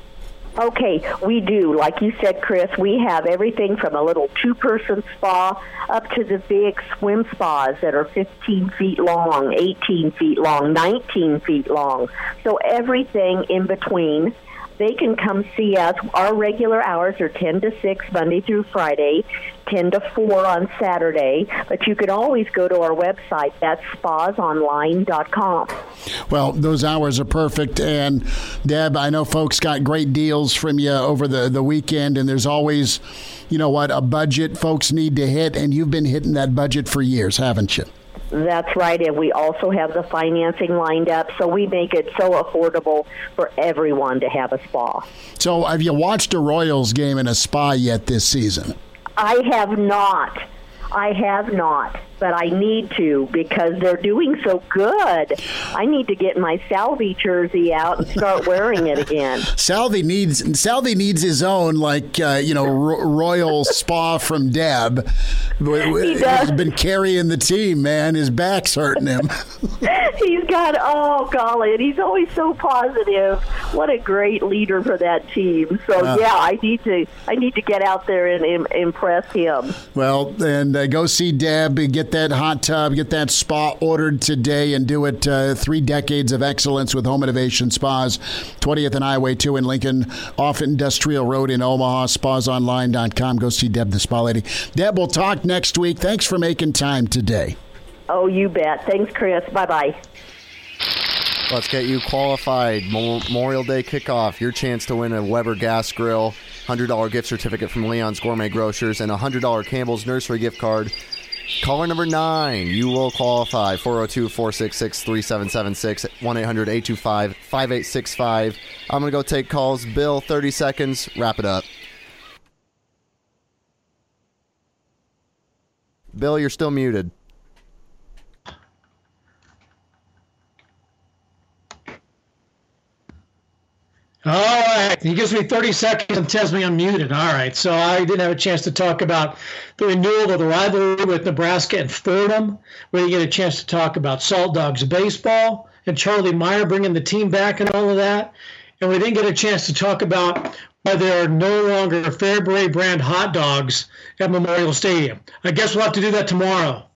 Okay, we do. Like you said, Chris, we have everything from a little two person spa up to the big swim spas that are 15 feet long, 18 feet long, 19 feet long. So everything in between they can come see us. Our regular hours are 10 to 6 Monday through Friday, 10 to 4 on Saturday, but you can always go to our website. That's spasonline.com. Well, those hours are perfect. And Deb, I know folks got great deals from you over the, the weekend, and there's always, you know what, a budget folks need to hit, and you've been hitting that budget for years, haven't you? That's right, and we also have the financing lined up, so we make it so affordable for everyone to have a spa. So, have you watched a Royals game in a spa yet this season? I have not. I have not but I need to because they're doing so good. I need to get my Salvi jersey out and start wearing it again. Salvi needs Salvi needs his own like uh, you know ro- royal spa from Deb. He has been carrying the team, man. His back's hurting him. he's got oh golly, and he's always so positive. What a great leader for that team. So uh, yeah, I need to I need to get out there and Im- impress him. Well, and uh, go see Deb and get that hot tub, get that spa ordered today, and do it. Uh, three decades of excellence with Home Innovation Spas, 20th and Highway 2 in Lincoln, off Industrial Road in Omaha, spasonline.com. Go see Deb, the spa lady. Deb, we'll talk next week. Thanks for making time today. Oh, you bet. Thanks, Chris. Bye bye. Let's get you qualified. Memorial Day kickoff. Your chance to win a Weber gas grill, $100 gift certificate from Leon's Gourmet Grocers, and a $100 Campbell's Nursery gift card. Caller number nine, you will qualify 402 466 3776 1 800 825 5865. I'm going to go take calls. Bill, 30 seconds. Wrap it up. Bill, you're still muted. All right. He gives me 30 seconds and tells me I'm muted. All right. So I didn't have a chance to talk about the renewal of the rivalry with Nebraska and Fordham. We didn't get a chance to talk about Salt Dogs baseball and Charlie Meyer bringing the team back and all of that. And we didn't get a chance to talk about why there are no longer Fairbury brand hot dogs at Memorial Stadium. I guess we'll have to do that tomorrow.